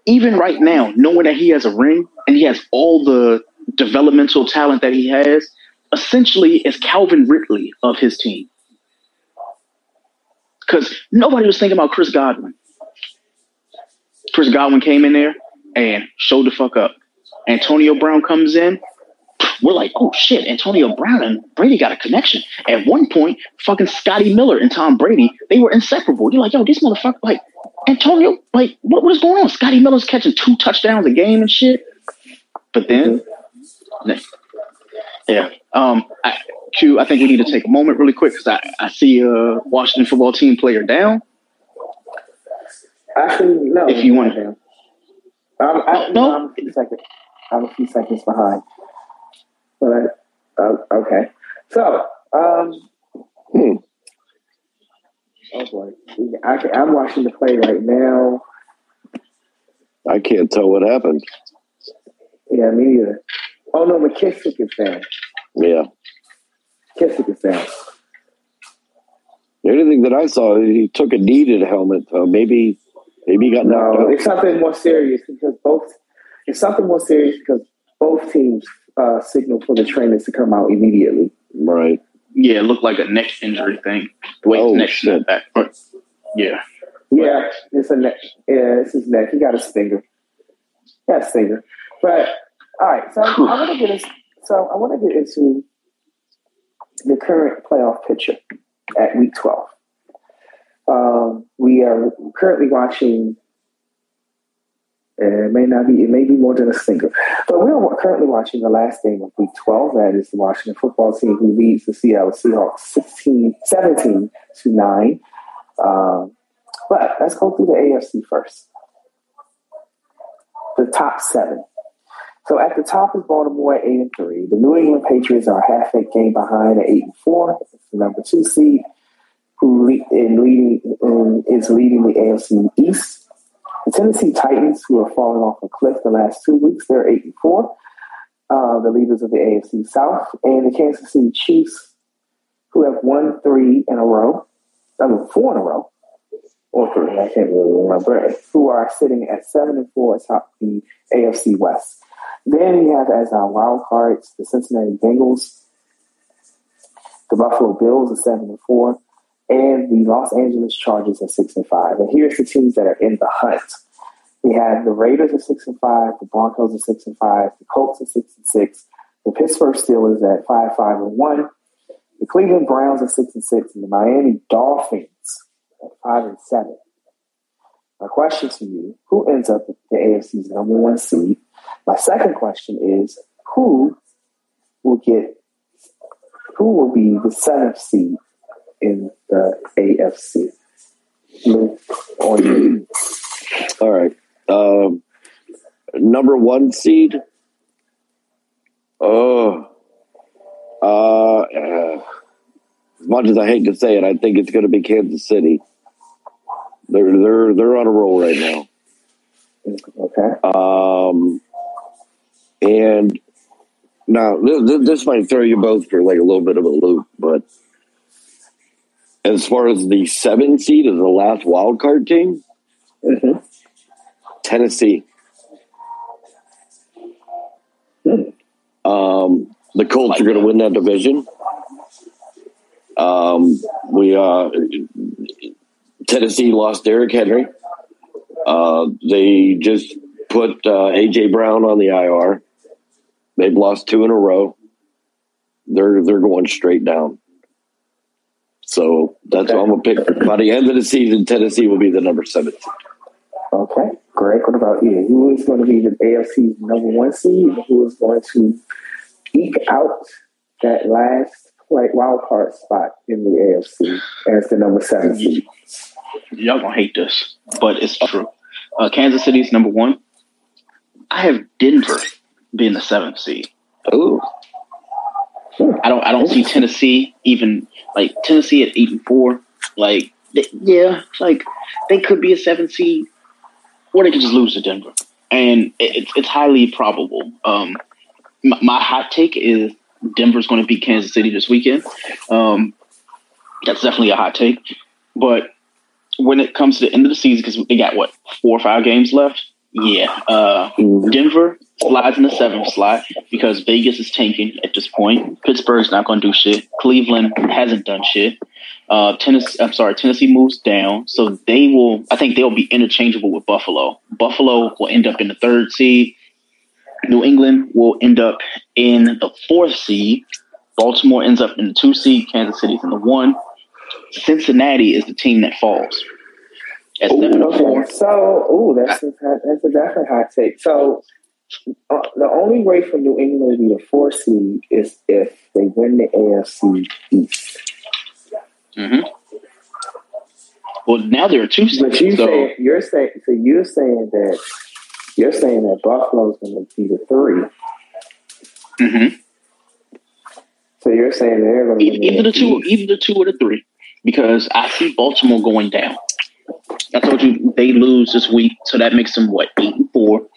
even right now, knowing that he has a ring and he has all the developmental talent that he has, essentially is Calvin Ridley of his team. Because nobody was thinking about Chris Godwin. Chris Godwin came in there and showed the fuck up. Antonio Brown comes in, we're like, oh shit, Antonio Brown and Brady got a connection. At one point, fucking Scotty Miller and Tom Brady, they were inseparable. You're like, yo, this motherfucker, like, Antonio, like, what, what is going on? Scotty Miller's catching two touchdowns a game and shit. But then, yeah, um, I, Q, I think we need to take a moment really quick because I, I see a Washington football team player down. Actually, no. If you want- to. I'm, I, No. no, I'm a few seconds. I'm a few seconds behind. But I, uh, okay. So, um, Hmm. oh boy, I can, I'm watching the play right now. I can't tell what happened. Yeah, me either. Oh no, McKissic is down. Yeah. McKissic is down. The only thing that I saw, he took a knee to the helmet. So maybe, maybe he got No, out. it's something more serious because both. It's something more serious because both teams uh, signaled for the trainers to come out immediately. Right. Yeah, it looked like a neck injury thing. The way Oh, his neck shit. snapped back. But yeah. Yeah, it's a neck. Yeah, it's his neck. He got a stinger. He got a stinger. But all right, so I want to get into, so I want to get into the current playoff picture at week twelve. Um, we are currently watching. It may not be. It may be more than a single, but we are currently watching the last game of Week 12. That is the Washington football team who leads the Seattle Seahawks 16, 17 to nine. Um, but let's go through the AFC first. The top seven. So at the top is Baltimore at eight and three. The New England Patriots are half a game behind at eight and four. It's the number two seed, who lead, in leading in, is leading the AFC East. The Tennessee Titans, who are falling off a cliff the last two weeks, they're eight and four. Uh, the leaders of the AFC South, and the Kansas City Chiefs, who have won three in a row, I mean four in a row, or three, I can't really remember, who are sitting at seven and four atop the AFC West. Then we have as our wild cards the Cincinnati Bengals, the Buffalo Bills at seven and four, and the Los Angeles Chargers at six and five. And here's the teams that are in the hunt. We have the Raiders at six and five, the Broncos at six and five, the Colts at six and six, the Pittsburgh Steelers at five, five and one, the Cleveland Browns at six and six, and the Miami Dolphins at five and seven. My question to you: Who ends up with the AFC's number one seed? My second question is: Who will get? Who will be the seventh seed in the AFC? On. All right. Um, number one seed. Oh, uh, uh, as much as I hate to say it, I think it's going to be Kansas City. They're they're they're on a roll right now. Okay. Um, and now this might throw you both for like a little bit of a loop, but as far as the seven seed as the last wild card team, Mhm. Tennessee. Um, the Colts are going to win that division. Um, we uh, Tennessee lost Derrick Henry. Uh, they just put uh, AJ Brown on the IR. They've lost two in a row. They're they're going straight down. So that's okay. what I'm gonna pick. By the end of the season, Tennessee will be the number seven. Okay, Greg. What about you? Who is going to be the AFC number one seed? Who is going to eke out that last like wild card spot in the AFC as the number seven seed? Y'all gonna hate this, but it's true. Uh, Kansas City's number one. I have Denver being the seventh seed. Ooh. I don't. I don't see Tennessee even like Tennessee at eight and four. Like, they, yeah, like they could be a seven seed, or they could just lose to Denver, and it, it's highly probable. Um, my, my, hot take is Denver's going to beat Kansas City this weekend. Um, that's definitely a hot take, but when it comes to the end of the season, because they got what four or five games left. Yeah, uh, Denver slides in the seventh slot because Vegas is tanking at this point. Pittsburgh's not going to do shit. Cleveland hasn't done shit. Uh, Tennessee, I'm sorry, Tennessee moves down, so they will. I think they'll be interchangeable with Buffalo. Buffalo will end up in the third seed. New England will end up in the fourth seed. Baltimore ends up in the two seed. Kansas City's in the one. Cincinnati is the team that falls. At ooh, okay. four. So, ooh, that's a, that's a definitely hot take. So, uh, the only way for New England to be a four seed is if they win the AFC East. Mm-hmm. Well, now there are two. But you so. say you're saying so you're saying that you're saying that Buffalo's going to be the 3 Mm-hmm. So you're saying they're going to either, either the two, either the two or the three because I see Baltimore going down. I told you they lose this week, so that makes them what eight and four.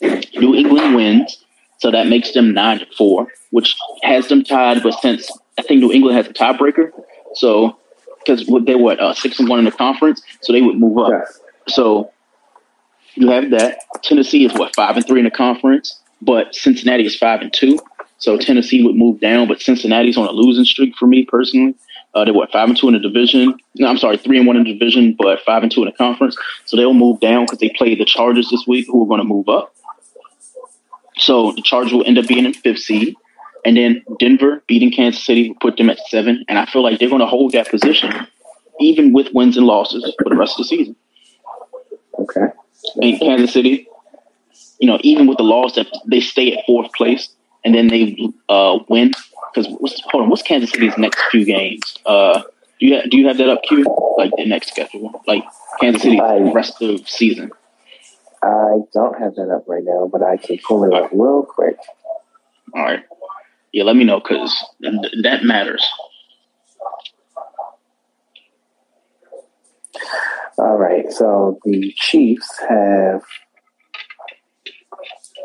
New England wins, so that makes them nine and four, which has them tied. But since I think New England has a tiebreaker, so because they what uh, six and one in the conference, so they would move up. Yes. So you have that. Tennessee is what five and three in the conference, but Cincinnati is five and two. So Tennessee would move down, but Cincinnati's on a losing streak for me personally. Uh, they're what five and two in the division. No, I'm sorry, three and one in the division, but five and two in the conference. So they'll move down because they play the Chargers this week, who are going to move up. So the Chargers will end up being in fifth seed, and then Denver beating Kansas City will put them at seven. And I feel like they're going to hold that position, even with wins and losses for the rest of the season. Okay. And Kansas City, you know, even with the loss, that they stay at fourth place, and then they uh, win because hold on, what's Kansas City's next few games? Uh, do you have, do you have that up, Q? Like the next schedule, like Kansas City rest of season. I don't have that up right now, but I can pull it up real quick. All right. Yeah, let me know because th- that matters. All right. So the Chiefs have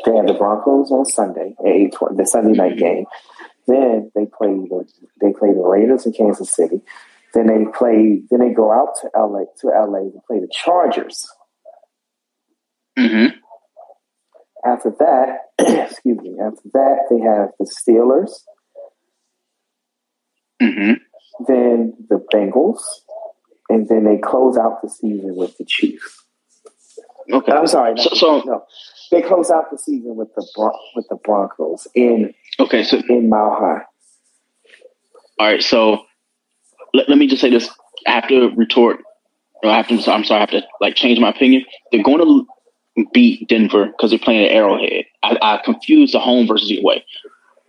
they have the Broncos on Sunday at eight twenty, the Sunday night mm-hmm. game. Then they play the they play the Raiders in Kansas City. Then they play. Then they go out to LA to LA to play the Chargers. Mm-hmm. After that, *clears throat* excuse me. After that, they have the Steelers. Mm-hmm. Then the Bengals, and then they close out the season with the Chiefs. Okay, I'm sorry. So, so no, they close out the season with the with the Broncos in okay so in Mile High. All right, so let, let me just say this. I have to retort. I have to. I'm sorry. I have to like change my opinion. They're going to beat Denver because they're playing at Arrowhead. I, I confuse the home versus the away.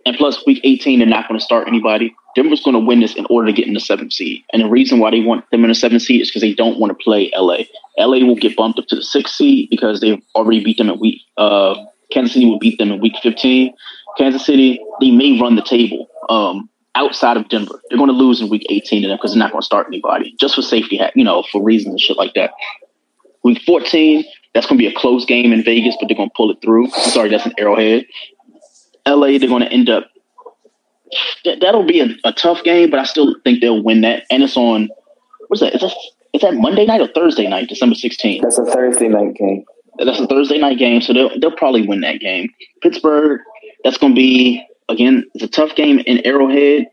And plus, week 18, they're not going to start anybody. Denver's going to win this in order to get in the seventh seed. And the reason why they want them in the seventh seed is because they don't want to play LA. LA will get bumped up to the sixth seed because they've already beat them in week. Uh, Kansas City will beat them in week 15. Kansas City, they may run the table um, outside of Denver. They're going to lose in week 18 to them because they're not going to start anybody just for safety, you know, for reasons and shit like that. Week 14, that's going to be a close game in Vegas, but they're going to pull it through. I'm Sorry, that's an arrowhead. LA, they're going to end up. That'll be a, a, tough game, but I still think they'll win that. And it's on. What's that? Is that is that Monday night or Thursday night, December sixteenth? That's a Thursday night game. That's a Thursday night game, so they'll they'll probably win that game. Pittsburgh, that's going to be again. It's a tough game in Arrowhead.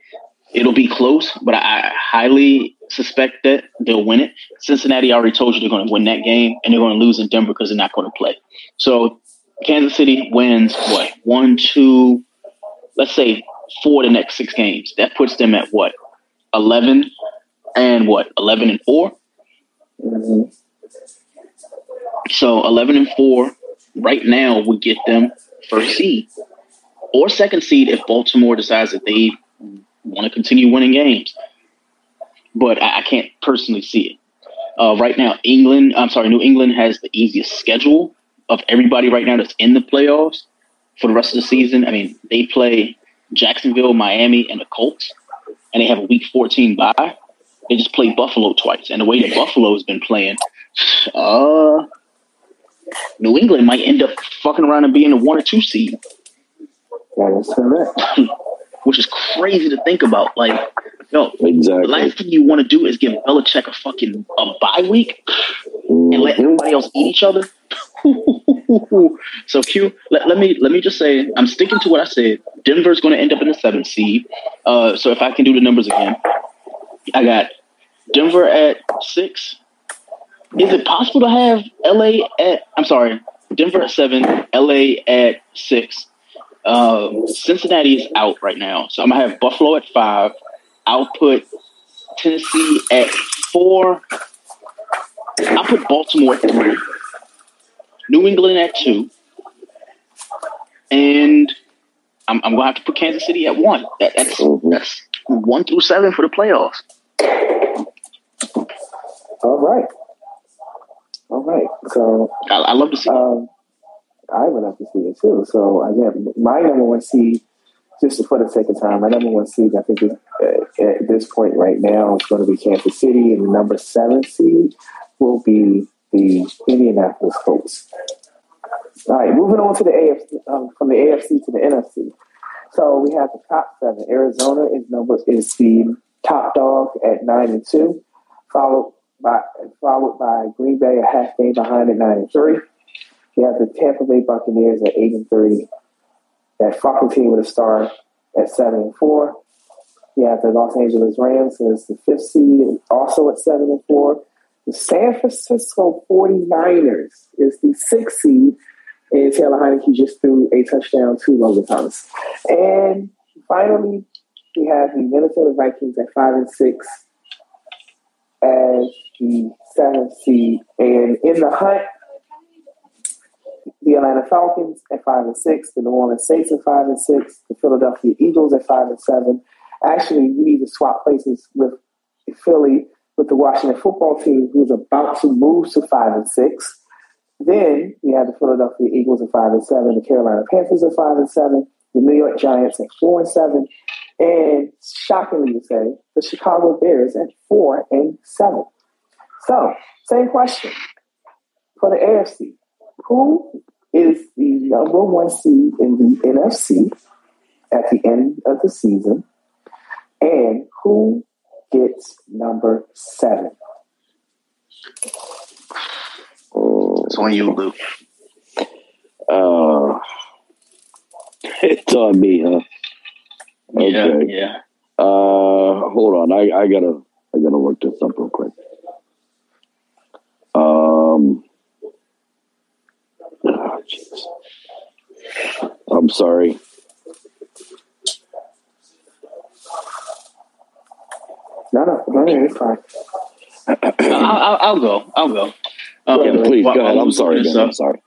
It'll be close, but I highly suspect that they'll win it. Cincinnati already told you they're going to win that game, and they're going to lose in Denver because they're not going to play. So Kansas City wins what one, two, let's say four the next six games. That puts them at what eleven and what eleven and 4 Mm-hmm. So eleven and four right now would get them first seed or second seed if Baltimore decides that they want to continue winning games. But I, I can't personally see it. Uh, right now, England, I'm sorry, New England has the easiest schedule of everybody right now that's in the playoffs for the rest of the season. I mean, they play Jacksonville, Miami, and the Colts, and they have a week 14 bye. They just play Buffalo twice. And the way that Buffalo has been playing, uh, New England might end up fucking around and being a one or two seed. That is correct. *laughs* Which is crazy to think about. Like, yo, Exactly. the last thing you want to do is give Belichick a fucking a bye week and let Mhm. everybody else eat each other. *laughs* so Q, let, let me let me just say, I'm sticking to what I said. Denver's going to end up in the seventh seed. Uh, so if I can do the numbers again, I got Denver at six. Is it possible to have LA at? I'm sorry, Denver at seven, LA at six. Uh, Cincinnati is out right now, so I'm gonna have Buffalo at five. I'll put Tennessee at four. I'll put Baltimore at three. New England at two. And I'm, I'm gonna have to put Kansas City at one. That, that's that's one through seven for the playoffs. All right. All right. So I, I love to see. um, I would like to see it too. So again, my number one seed, just for the sake of time, my number one seed, I think is, uh, at this point right now is going to be Kansas City, and the number seven seed will be the Indianapolis Colts. All right, moving on to the AFC, um, from the AFC to the NFC. So we have the top seven. Arizona is number is the top dog at nine and two, followed by followed by Green Bay a half game behind at nine and three. We have the Tampa Bay Buccaneers at eight and three. That fucking team with a star at seven and four. You have the Los Angeles Rams as the fifth seed, also at seven and four. The San Francisco 49ers is the sixth seed, and Taylor Heinicke just threw a touchdown to Logan Thomas. And finally, we have the Minnesota Vikings at five and six as the seventh seed. And in the hunt, the Atlanta Falcons at five and six, the New Orleans Saints at five and six, the Philadelphia Eagles at five and seven. Actually, we need to swap places with Philly with the Washington football team, who's about to move to five and six. Then we have the Philadelphia Eagles at five and seven, the Carolina Panthers at five and seven, the New York Giants at four and seven, and shockingly to say, the Chicago Bears at four and seven. So, same question for the AFC. Who is the number one seed in the NFC at the end of the season? And who gets number seven? It's on you, Lou. Uh, *laughs* it's on me, huh? Okay. yeah. Uh, hold on. I, I gotta I gotta look this up real quick. Um. Jeez. I'm sorry. No, no, no, no, it's fine. I'll, I'll, I'll go. I'll go. Um, Yeah, please while- go ahead. I'm sorry, looking this man. up- I'm sorry.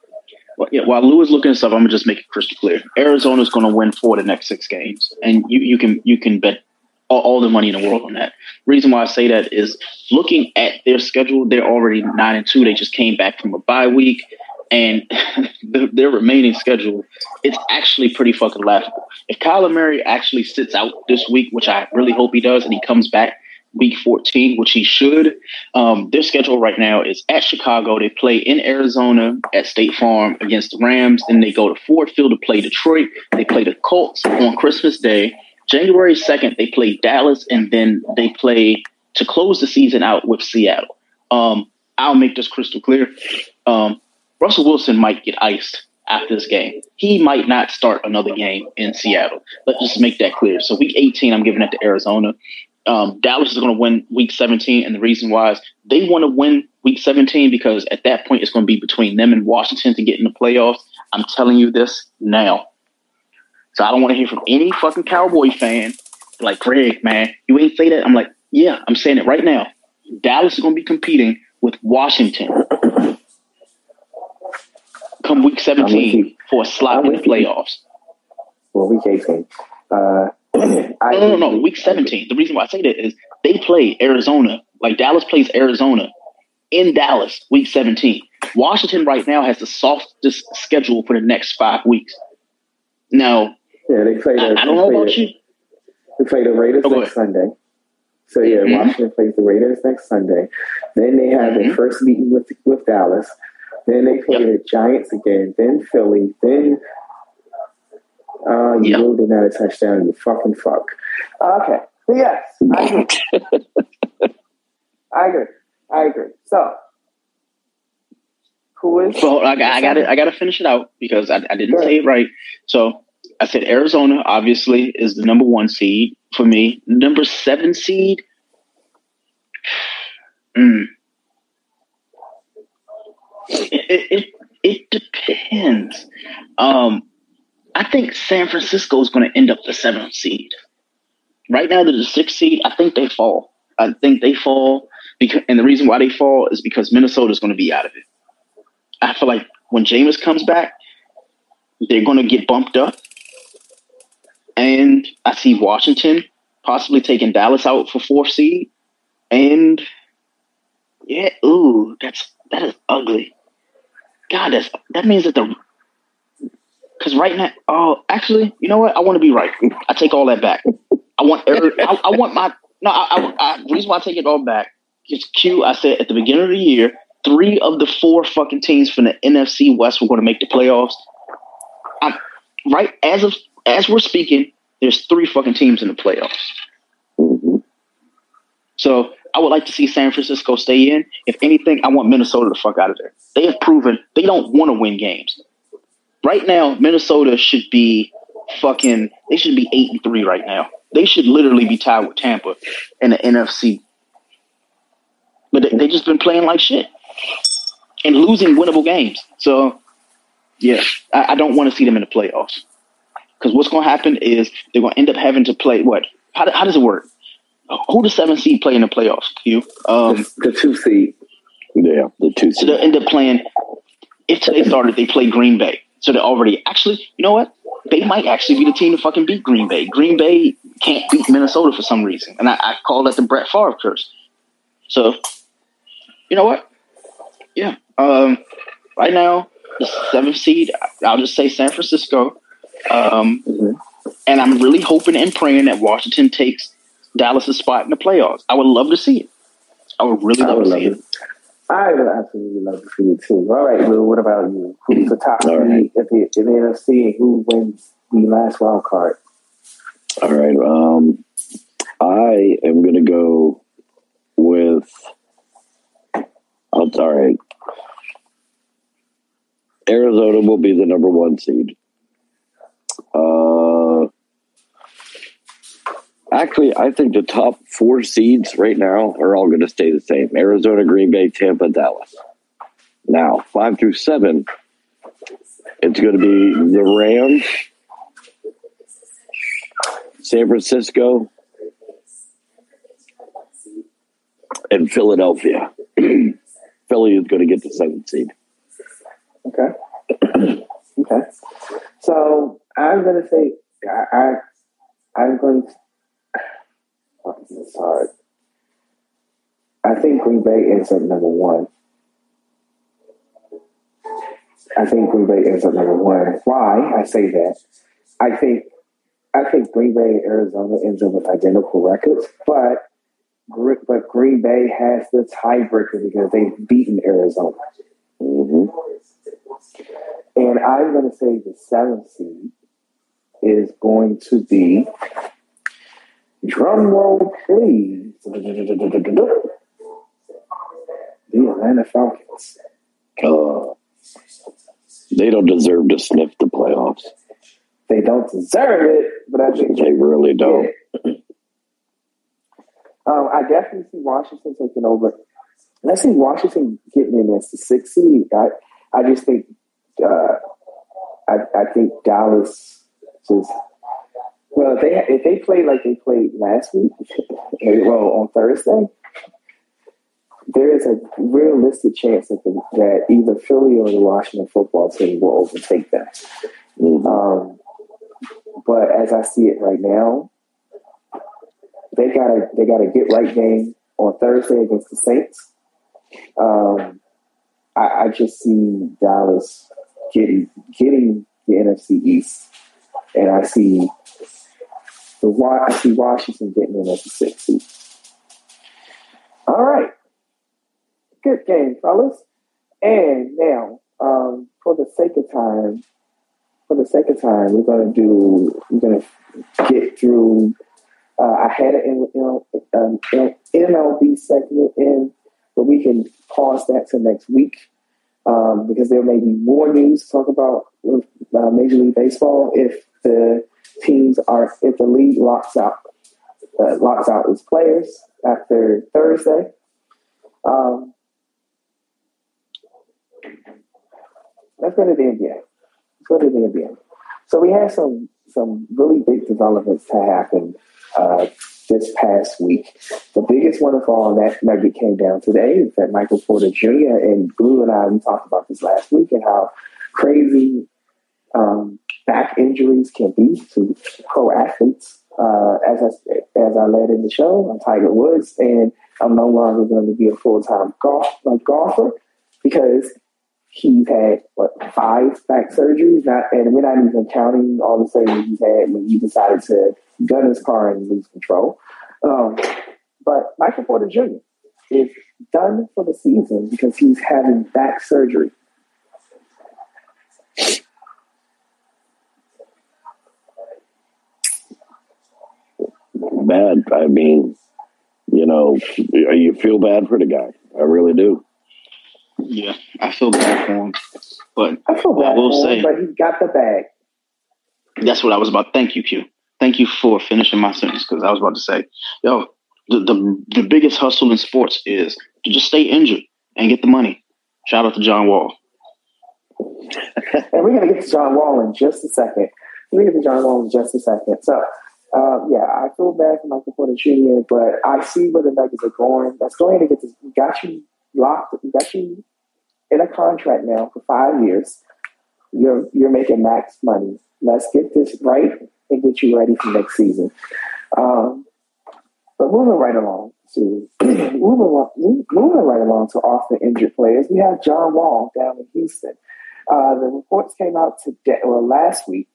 Well, yeah, while Lou is looking this up, I'm gonna just make it crystal clear. Arizona's going to win four of the next six games, and you, you can you can bet all, all the money in the world on that. Reason why I say that is looking at their schedule, they're already nine and two. They just came back from a bye week, and *laughs* the, their remaining schedule it's actually pretty fucking laughable. If Kyler Murray actually sits out this week, which I really hope he does, and he comes back week 14, which he should. Um, their schedule right now is at Chicago. They play in Arizona at State Farm against the Rams. Then they go to Ford Field to play Detroit. They play the Colts on Christmas Day. January 2nd, they play Dallas, and then they play to close the season out with Seattle. Um, I'll make this crystal clear. Um, Russell Wilson might get iced after this game. He might not start another game in Seattle. Let's just make that clear. So week 18, I'm giving it to Arizona. Um, Dallas is going to win week 17, and the reason why is they want to win week 17 because at that point it's going to be between them and Washington to get in the playoffs. I'm telling you this now. So I don't want to hear from any fucking Cowboy fan like Greg, man, you ain't say that. I'm like, yeah, I'm saying it right now. Dallas is going to be competing with Washington come week 17 for a slot in the playoffs. Well, week 18. Uh, *clears throat* no, no, no, week 17. The reason why I say that is they play Arizona, like Dallas plays Arizona in Dallas, week 17. Washington right now has the softest schedule for the next five weeks. Now, yeah, they play. The, I, I don't know about you. They play the Raiders oh, next Sunday. So yeah, mm-hmm. Washington plays the Raiders next Sunday. Then they have mm-hmm. their first meeting with with Dallas. Then they play yep. the Giants again. Then Philly. Then uh, you yep. really did not have a touchdown. You fucking fuck. Okay. But yes, I agree. *laughs* I agree. I agree. So, who is? Well, I, I got it. I got to finish it out because I, I didn't say it right. So I said Arizona obviously is the number one seed for me. Number seven seed. *sighs* Mm. It, it, it depends. Um, I think San Francisco is going to end up the seventh seed. Right now, they're the sixth seed. I think they fall. I think they fall because, and the reason why they fall is because Minnesota is going to be out of it. I feel like when Jameis comes back, they're going to get bumped up, and I see Washington possibly taking Dallas out for fourth seed, and yeah, ooh, that's that is ugly. God, that's that means that the because right now, oh, actually, you know what? I want to be right. I take all that back. I want every, I, I, want my no. I, I, I, reason why I take it all back is Q. I said at the beginning of the year, three of the four fucking teams from the NFC West were going to make the playoffs. I'm, right as of as we're speaking, there's three fucking teams in the playoffs. So I would like to see San Francisco stay in. If anything, I want Minnesota to fuck out of there. They have proven they don't want to win games. Right now, Minnesota should be fucking. They should be eight and three right now. They should literally be tied with Tampa in the NFC. But they, they just been playing like shit and losing winnable games. So, yeah, I, I don't want to see them in the playoffs. Because what's going to happen is they're going to end up having to play what? How, how does it work? Who the seven seed play in the playoffs? You, um, the, the, two seed. Yeah, the two. Seed. So they'll end up playing. If today started, they play Green Bay. So they're already actually. You know what? They might actually be the team to fucking beat Green Bay. Green Bay can't beat Minnesota for some reason, and I, I call that the Brett Favre curse. So, you know what? Yeah. Um, right now, the seventh seed. I'll just say San Francisco. Um, mm-hmm. and I'm really hoping and praying that Washington takes Dallas' spot in the playoffs. I would love to see it. I would really love would to love see it. it. I would absolutely love to see it too. All right, Lou, what about you? Who's the top All right. in, the, in the NFC and who wins the last wild card? All right. Um, I am going to go with. All right. Arizona will be the number one seed. Uh, Actually, I think the top four seeds right now are all going to stay the same Arizona, Green Bay, Tampa, Dallas. Now, five through seven, it's going to be the Rams, San Francisco, and Philadelphia. *clears throat* Philly is going to get the seventh seed. Okay. *clears throat* okay. So I'm going to say I, I I'm going to it's hard. I think Green Bay ends up number one. I think Green Bay ends up number one. Why I say that? I think I think Green Bay and Arizona ends up with identical records, but but Green Bay has the tiebreaker because they've beaten Arizona. Mm-hmm. And I'm going to say the seventh seed is going to be Drum roll, please. The Atlanta Falcons. Uh, They don't deserve to sniff the playoffs. They don't deserve it, but I think They really don't. Um, I definitely see Washington taking over. And I see Washington getting in as the sixth seed. I, I just think, uh, I, I think Dallas just. Well, if they if they play like they played last week, well on Thursday, there is a realistic chance that, the, that either Philly or the Washington football team will overtake them. Um, but as I see it right now, they got a they gotta get right game on Thursday against the Saints. Um, I, I just see Dallas getting getting the NFC East, and I see the Wa- I see Washington getting in at the sixth seed. All right, good game, fellas. And now, um, for the sake of time, for the sake of time, we're gonna do we're gonna get through. Uh, I had an um, MLB segment in, but we can pause that to next week um, because there may be more news to talk about with uh, Major League Baseball if the teams are if the league locks out uh, locks out its players after Thursday. Um, let's go to the NBA. Let's go to the NBA. So we had some some really big developments to happen uh, this past week. The biggest one of all that nugget came down today is that Michael Porter Jr. and Blue and I we talked about this last week and how crazy um, back injuries can be to pro athletes. Uh, as I as I led in the show, I'm Tiger Woods, and I'm no longer going to be a full time golf like golfer because he's had what five back surgeries, not and we're not even counting all the surgeries he's had when he decided to gun his car and lose control. Um, but Michael Porter Jr. is done for the season because he's having back surgery. Bad. I mean, you know, you feel bad for the guy. I really do. Yeah, I feel bad for him, but I feel bad I will for him, say but he got the bag. that's what I was about. Thank you, Q. Thank you for finishing my sentence because I was about to say, yo, the, the the biggest hustle in sports is to just stay injured and get the money. Shout out to John Wall. And we're going to get to John Wall in just a second. We're going to get to John Wall in just a second. So, uh, yeah, I feel bad for Michael Porter Jr., but I see where the Nuggets are going. Let's go ahead and get this. We got you locked. We got you in a contract now for five years. You're you're making max money. Let's get this right and get you ready for next season. Um, but moving right along to *clears throat* moving, moving right along to off the injured players, we have John Wall down in Houston. Uh, the reports came out today, well, last week,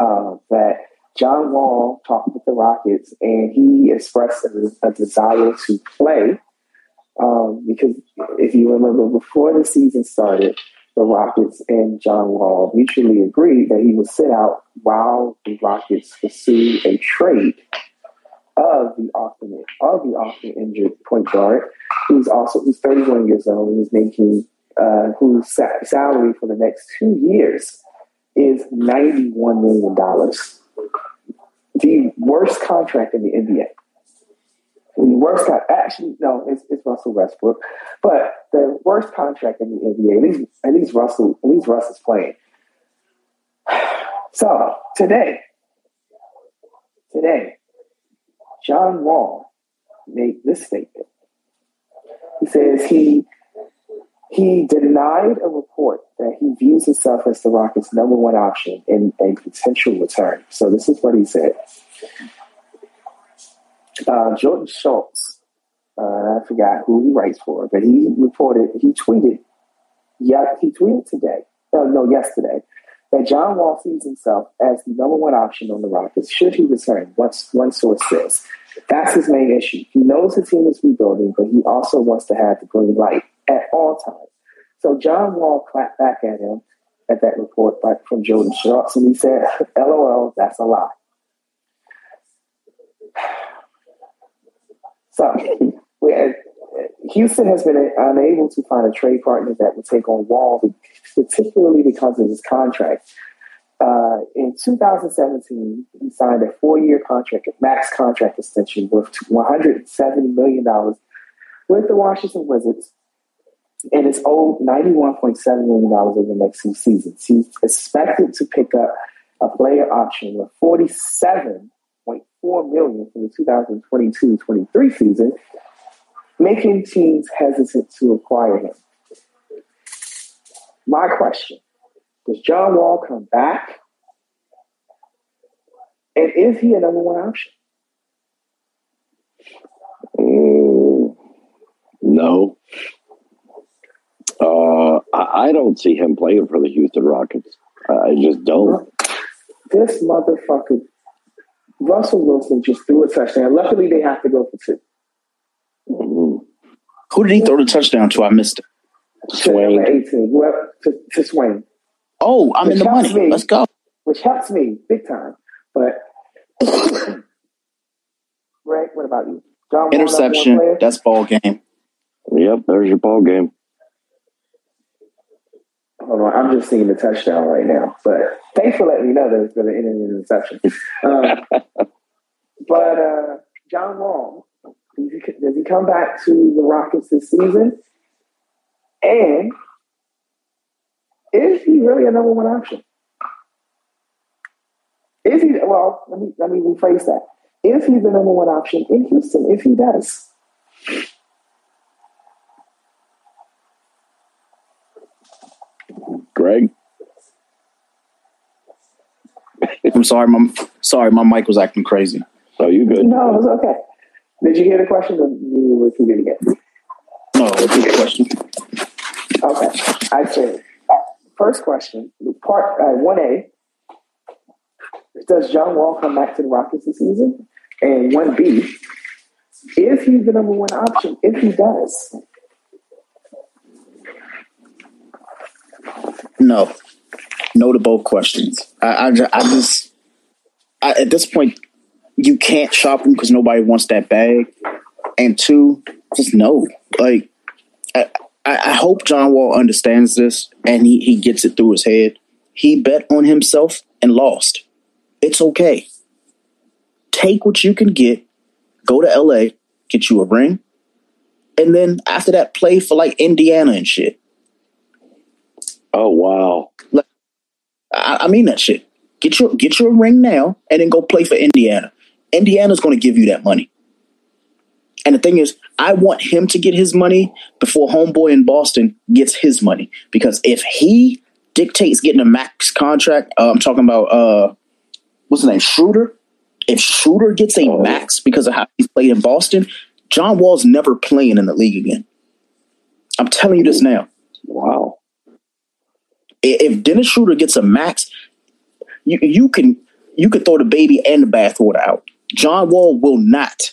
uh, that John Wall talked with the Rockets and he expressed a, a desire to play. Um, because if you remember, before the season started, the Rockets and John Wall mutually agreed that he would sit out while the Rockets pursue a trade of the often of the often injured point guard, who's also who's 31 years old and is making uh, whose salary for the next two years is 91 million dollars. The worst contract in the NBA. The worst con- actually no, it's, it's Russell Westbrook, but the worst contract in the NBA. At least at least Russell at least Russ is playing. *sighs* So today, today, John Wall made this statement. He says he he denied a report that he views himself as the Rockets' number one option in a potential return. So this is what he said. Uh, Jordan Schultz, uh, I forgot who he writes for, but he reported, he tweeted, yeah, he tweeted today, uh, no, yesterday, that John Wall sees himself as the number one option on the Rockets should he return, once one source says. That's his main issue. He knows the team is rebuilding, but he also wants to have the green light at all times. So John Wall clapped back at him at that report by, from Jordan Schultz, and he said, *laughs* LOL, that's a lie. So, *laughs* Houston has been unable to find a trade partner that would take on Wall, particularly because of his contract. Uh, in 2017, he signed a four-year contract, a max contract extension worth 170 million dollars with the Washington Wizards, and it's owed 91.7 million dollars over the next two seasons. He's expected to pick up a player option worth 47.4 million for the 2022-23 season, making teams hesitant to acquire him. My question does John Wall come back? And is he a number one option? Mm, no. Uh, I, I don't see him playing for the Houston Rockets. I just don't. This motherfucker, Russell Wilson, just threw a touchdown. Luckily, they have to go for 2 Mm, Who did he throw the touchdown to? I missed it. To 18, whoever, to, to Swain, Oh, I'm in the Which helps money. me. Let's go. which helps me big time. But, *coughs* Greg, what about you? John Wall, number one Interception. That's ball game. Yep, there's your ball game. I'm just seeing the touchdown right now. But thanks for letting me know that it's going to end in an interception. Um, *laughs* but uh, John Wall, does he, does he come back to the Rockets this season? And is he really a number one option? Is he? Well, let me let me rephrase that. Is he the number one option in Houston? If he does, Greg? I'm sorry, my sorry, my mic was acting crazy. Oh, you good? no, it's okay. Did you hear the question? Or you repeat it again? No, repeat the question. Okay. I said, uh, first question, part uh, 1A, does John Wall come back to the Rockets this season? And 1B, is he the number one option? If he does, No, no to both questions. I, I, I just I, at this point, you can't shop him because nobody wants that bag. And two, just no. Like I I hope John Wall understands this and he, he gets it through his head. He bet on himself and lost. It's okay. Take what you can get. Go to LA, get you a ring, and then after that, play for like Indiana and shit. Oh, wow. I, I mean that shit. Get your get your ring now, and then go play for Indiana. Indiana's going to give you that money. And the thing is, I want him to get his money before Homeboy in Boston gets his money. Because if he dictates getting a max contract, uh, I'm talking about uh, what's his name, Schroeder. If Schroeder gets a max because of how he's played in Boston, John Wall's never playing in the league again. I'm telling you this now. Wow. If Dennis Schroeder gets a max, you you can you could throw the baby and the bathwater out. John Wall will not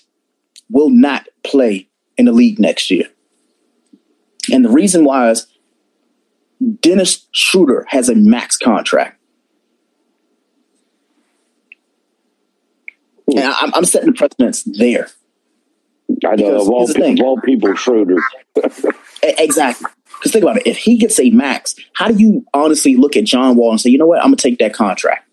will not play in the league next year. And the reason why is Dennis Schroeder has a max contract. Hmm. And I- I'm, I'm setting the precedence there. I know Because of all, here's the people, thing. of all people, Schroeder. *laughs* Exactly. Because think about it. If he gets a max, how do you honestly look at John Wall and say, you know what, I'm going to take that contract?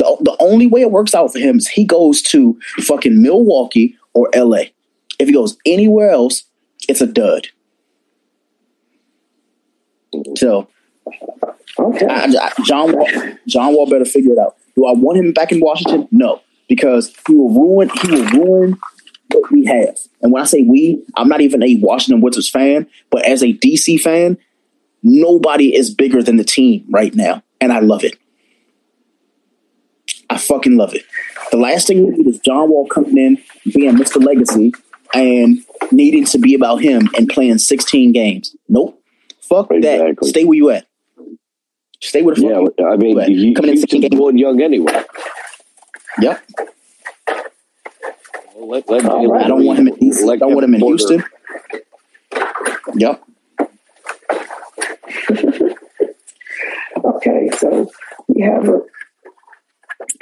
The, the only way it works out for him is he goes to fucking Milwaukee or LA. If he goes anywhere else, it's a dud. So okay. I, I- John Wall, John Wall better figure it out. Do I want him back in Washington? No, because he will ruin. He will ruin what we have. And when I say we, I'm not even a Washington Wizards fan, but as a DC fan, nobody is bigger than the team right now, and I love it. I fucking love it. The last thing we need is John Wall coming in, being Mr. Legacy, and needing to be about him and playing 16 games. Nope. Fuck that. Stay where you at. Stay where the fuck Yeah, you I mean, you, coming in Houston's second game- young anyway. Yep. Let, let All Jalen right. I don't want him in Reed- Houston. let I don't want him in Kevin Houston. Yep. Okay, so we have a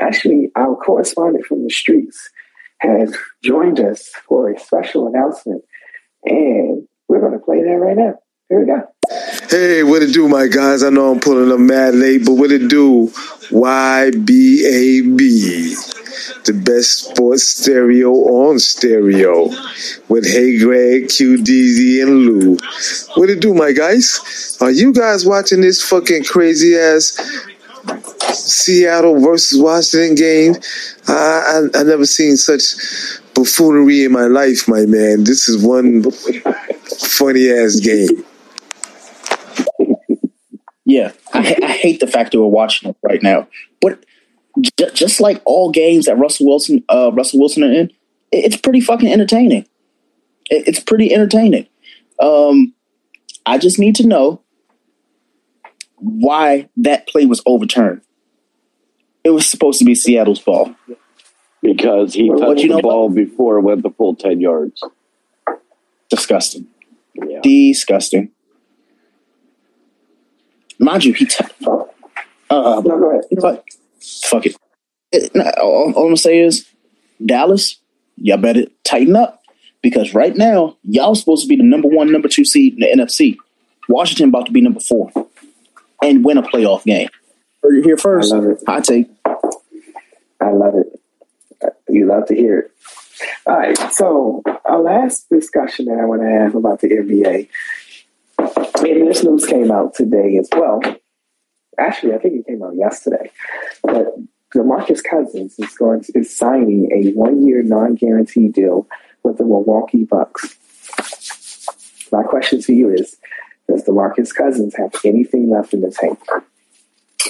actually our correspondent from the streets has joined us for a special announcement, and we're going to play that right now. Here we go. Hey, what it do, my guys? I know I'm pulling up mad late, but what it do? YBAB, the best sports stereo on stereo with Hey Greg, QDZ, and Lou. What it do, my guys? Are you guys watching this fucking crazy ass Seattle versus Washington game? I, I I never seen such buffoonery in my life, my man. This is one funny ass game. Yeah, I, I hate the fact that we're watching it right now. But j- just like all games that Russell Wilson, uh, Russell Wilson are in, it- it's pretty fucking entertaining. It- it's pretty entertaining. Um, I just need to know why that play was overturned. It was supposed to be Seattle's ball. because he touched you know the ball before it went the full 10 yards. Disgusting. Yeah. Disgusting. Mind you, he. T- uh, No, go ahead. But fuck it. It- all, all I'm gonna say is Dallas, y'all better tighten up because right now y'all supposed to be the number one, number two seed in the NFC. Washington about to be number four and win a playoff game. Heard it here first. I love it. I take. I love it. Uh, you love to hear it. All right. So, our last discussion that I want to have about the NBA, and this news came out today as well. Actually, I think it came out yesterday. But DeMarcus Cousins is going to, is signing a one-year non-guaranteed deal with the Milwaukee Bucks. My question to you is: Does DeMarcus Cousins have anything left in the tank?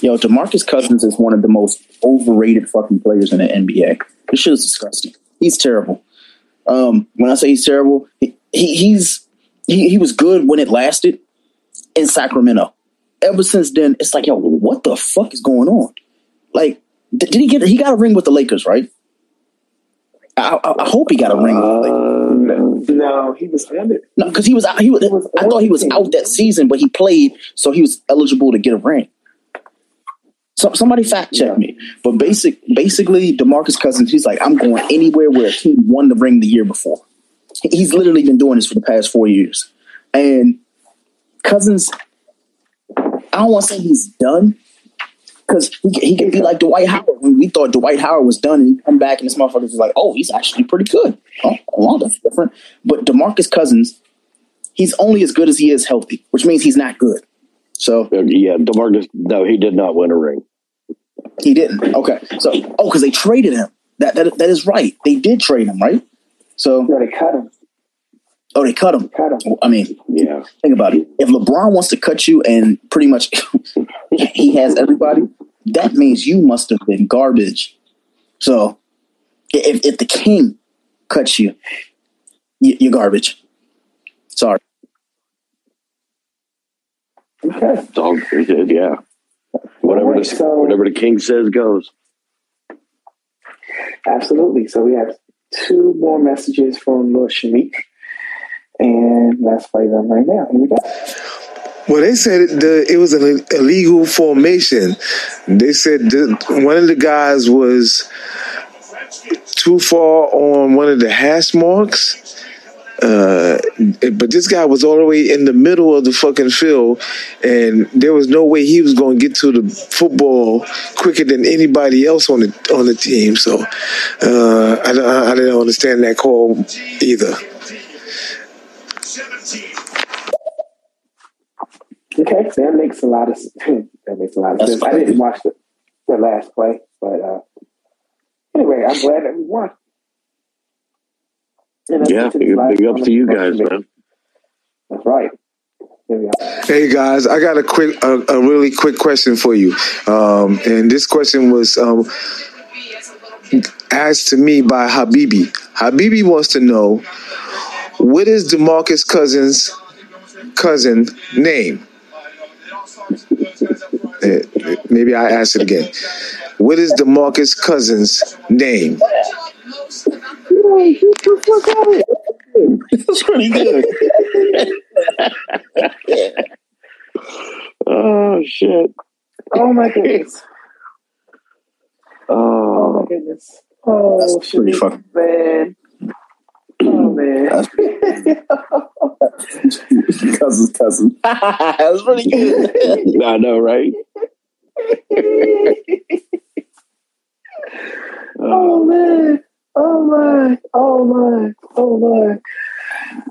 Yo, Demarcus Cousins is one of the most overrated fucking players in the NBA. This shit is disgusting. He's terrible. Um, when I say he's terrible, he, he, he's he, he was good when it lasted in Sacramento. Ever since then, it's like, yo, what the fuck is going on? Like, did, did he get? He got a ring with the Lakers, right? I, I, I hope he got a ring. With the Lakers. Uh, No, he was ended. No, because he was out. He was. I thought he was out that season, but he played, so he was eligible to get a ring. So somebody fact check me. But basic, basically, Demarcus Cousins, he's like, I'm going anywhere where a he won the ring the year before. He's literally been doing this for the past four years, and Cousins. I don't want to say he's done because he, he can be like Dwight Howard. When we thought Dwight Howard was done, and he come back and this motherfucker was like, "Oh, he's actually pretty good." Oh, well, that's different. But Demarcus Cousins, he's only as good as he is healthy, which means he's not good. So uh, yeah, DeMarcus, no, he did not win a ring. he didn't. Okay. So oh, because they traded him. That, that that is right. They did trade him, right? So No, they cut him. Oh, they cut him. Cut him. I mean, Yeah. think about it. If LeBron wants to cut you and pretty much *laughs* he has everybody, that means you must have been garbage. So if, if the king cuts you, you you're garbage. Sorry. Okay. So, yeah. Whatever, Alright, the, so- whatever the king says goes. Absolutely. So we have two more messages from Lil Shameek. And let's play them right now. Here we go. Well, they said it, the, it was an illegal formation. They said the, one of the guys was too far on one of the hash marks. Uh, but this guy was all the way in the middle of the fucking field, and there was no way he was going to get to the football quicker than anybody else on the on the team. So uh, I, don't- I didn't understand that call either. Okay, that makes a lot of *laughs* that makes a lot of That's sense. I didn't watch the, the last play, but uh, anyway, I'm glad that we won. And Yeah, get to the big, last big ups to you guys, man. That's right. Here we are. Hey guys, I got a quick, a, a really quick question for you. Um, and this question was um, asked to me by Habibi. Habibi wants to know what is Demarcus Cousins' cousin name? Eh, Maybe I ask it again. What is Demarcus Cousins' name? *laughs* That's pretty good. *laughs* Oh, shit. Oh my goodness. *laughs* Oh Oh, my goodness. Oh, That's pretty Shanique, fucking- man. Oh man. cousin's *laughs* cousin. *laughs* that was pretty good. I know, right? oh man. Oh my. Oh my. Oh my.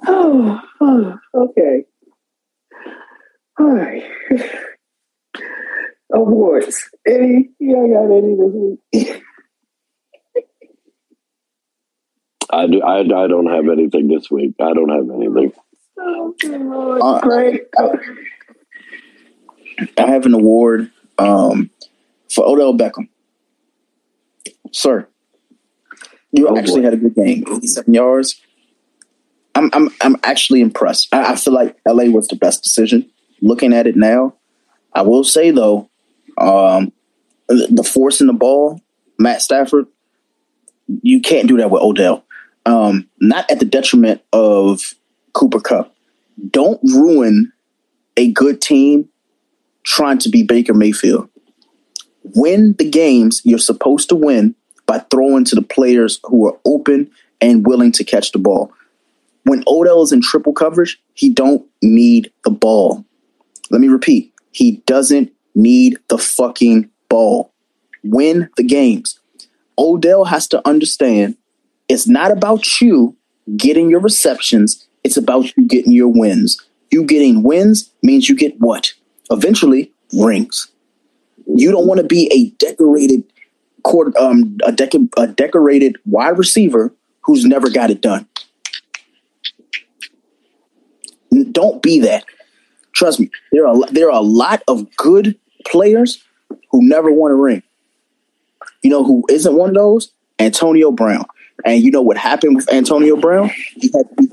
Oh, oh okay. All right. *laughs* Awards. Any? Yeah, I got any this week. I do. I, I don't have anything this week. I don't have anything. Uh, Great. I have an award um, for Odell Beckham. Sir, you Oh, actually boy. had a good game. 87 yards. I'm I'm I'm actually impressed. I, I feel like LA was the best decision. Looking at it now, I will say though, um, the the force in the ball, Matt Stafford, you can't do that with Odell. Um, not at the detriment of Cooper Kupp. Don't ruin a good team trying to be Baker Mayfield. Win the games you're supposed to win by throwing to the players who are open and willing to catch the ball. When Odell is in triple coverage, he don't need the ball. Let me repeat. He doesn't need the fucking ball. Win the games. Odell has to understand it's not about you getting your receptions, it's about you getting your wins. You getting wins means you get what? Eventually, rings. You don't want to be a decorated court, um, a, dec- a decorated wide receiver who's never got it done. Don't be that. Trust me, there are there are a lot of good players who never won a ring. You know who isn't one of those? Antonio Brown. And you know what happened with Antonio Brown? He had to be,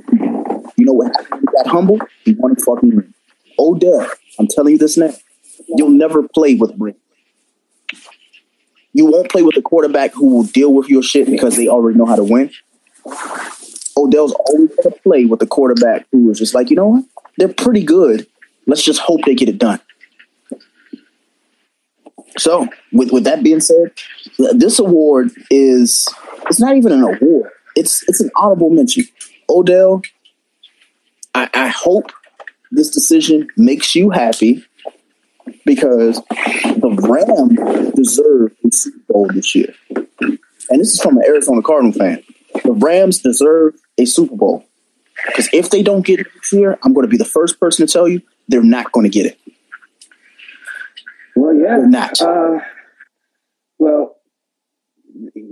you know what happened? He got humble. He won a fucking ring. Odell, I'm telling you this now. You'll never play with ring. You won't play with a quarterback who will deal with your shit because they already know how to win. Odell's always going to play with a quarterback who is just like, you know what? They're pretty good. Let's just hope they get it done. So, with with that being said, this award is it's not even an award. It's it's an honorable mention. Odell, I, I hope this decision makes you happy because the Rams deserve the Super Bowl this year. And this is from an Arizona Cardinal fan. The Rams deserve a Super Bowl. Because if they don't get it this year, I'm going to be the first person to tell you they're not going to get it. Well, yeah. They're not. Uh, well,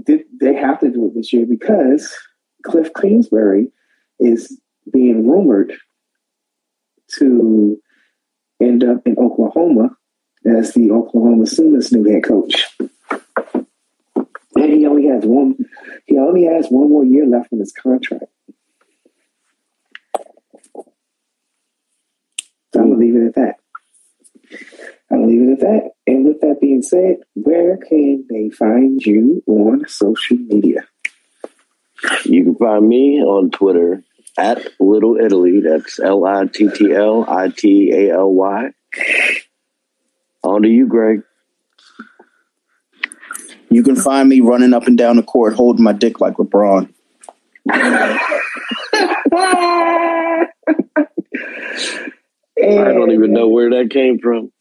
they, have to do it this year because Cliff Kingsbury is being rumored to end up in Oklahoma as the Oklahoma Sooners' new head coach. And he only has one. He only has one more year left in his contract. So I'm gonna leave it at that. I'll leave it at that. And with that being said, where can they find you on social media? You can find me on Twitter at Little Italy. That's L I T T L I T A L Y. On to you, Greg. You can find me running up and down the court holding my dick like LeBron. I don't even know where that came from.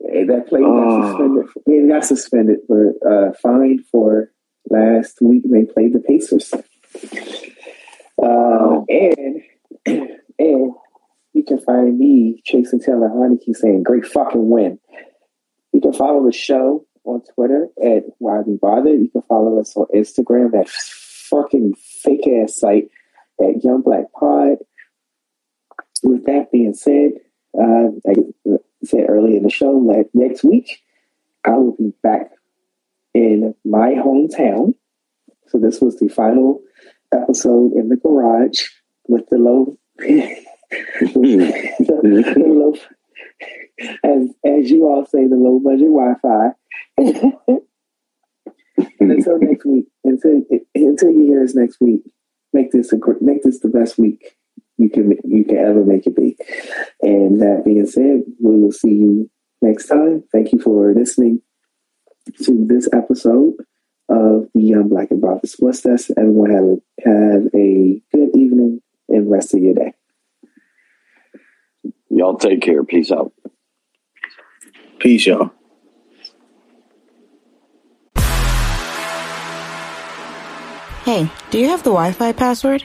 That play got Oh. suspended. They got suspended for uh, fined for last week. They played the Pacers. Uh, and *clears throat* and you can find me chasing Taylor Heinicke saying "Great fucking win." You can follow the show on Twitter at Why We Bother. You can follow us on Instagram that fucking fake ass site at Young Black Pod. With that being said, uh, I said earlier in the show, that next week I will be back in my hometown. So this was the final episode in the garage with the low, mm-hmm. *laughs* the, the low, as as you all say, the low budget Wi-Fi. and *laughs* until next week, until until you hear us next week, make this a make this the best week you can you can ever make it be. And that being said, we will see you next time. Thank you for listening to this episode of the Young Black and Brothers Sports Desk. Everyone have a, have a good evening and rest of your day. Y'all take care. Peace out. Peace, y'all. Hey, do you have the Wi Fi password?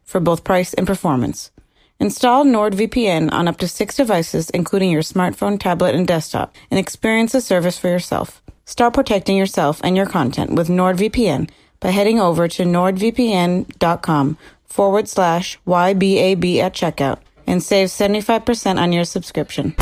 for both price and performance. Install NordVPN on up to six devices, including your smartphone, tablet, and desktop, and experience the service for yourself. Start protecting yourself and your content with NordVPN by heading over to nordvpn.com forward slash YBAB at checkout and save 75% on your subscription.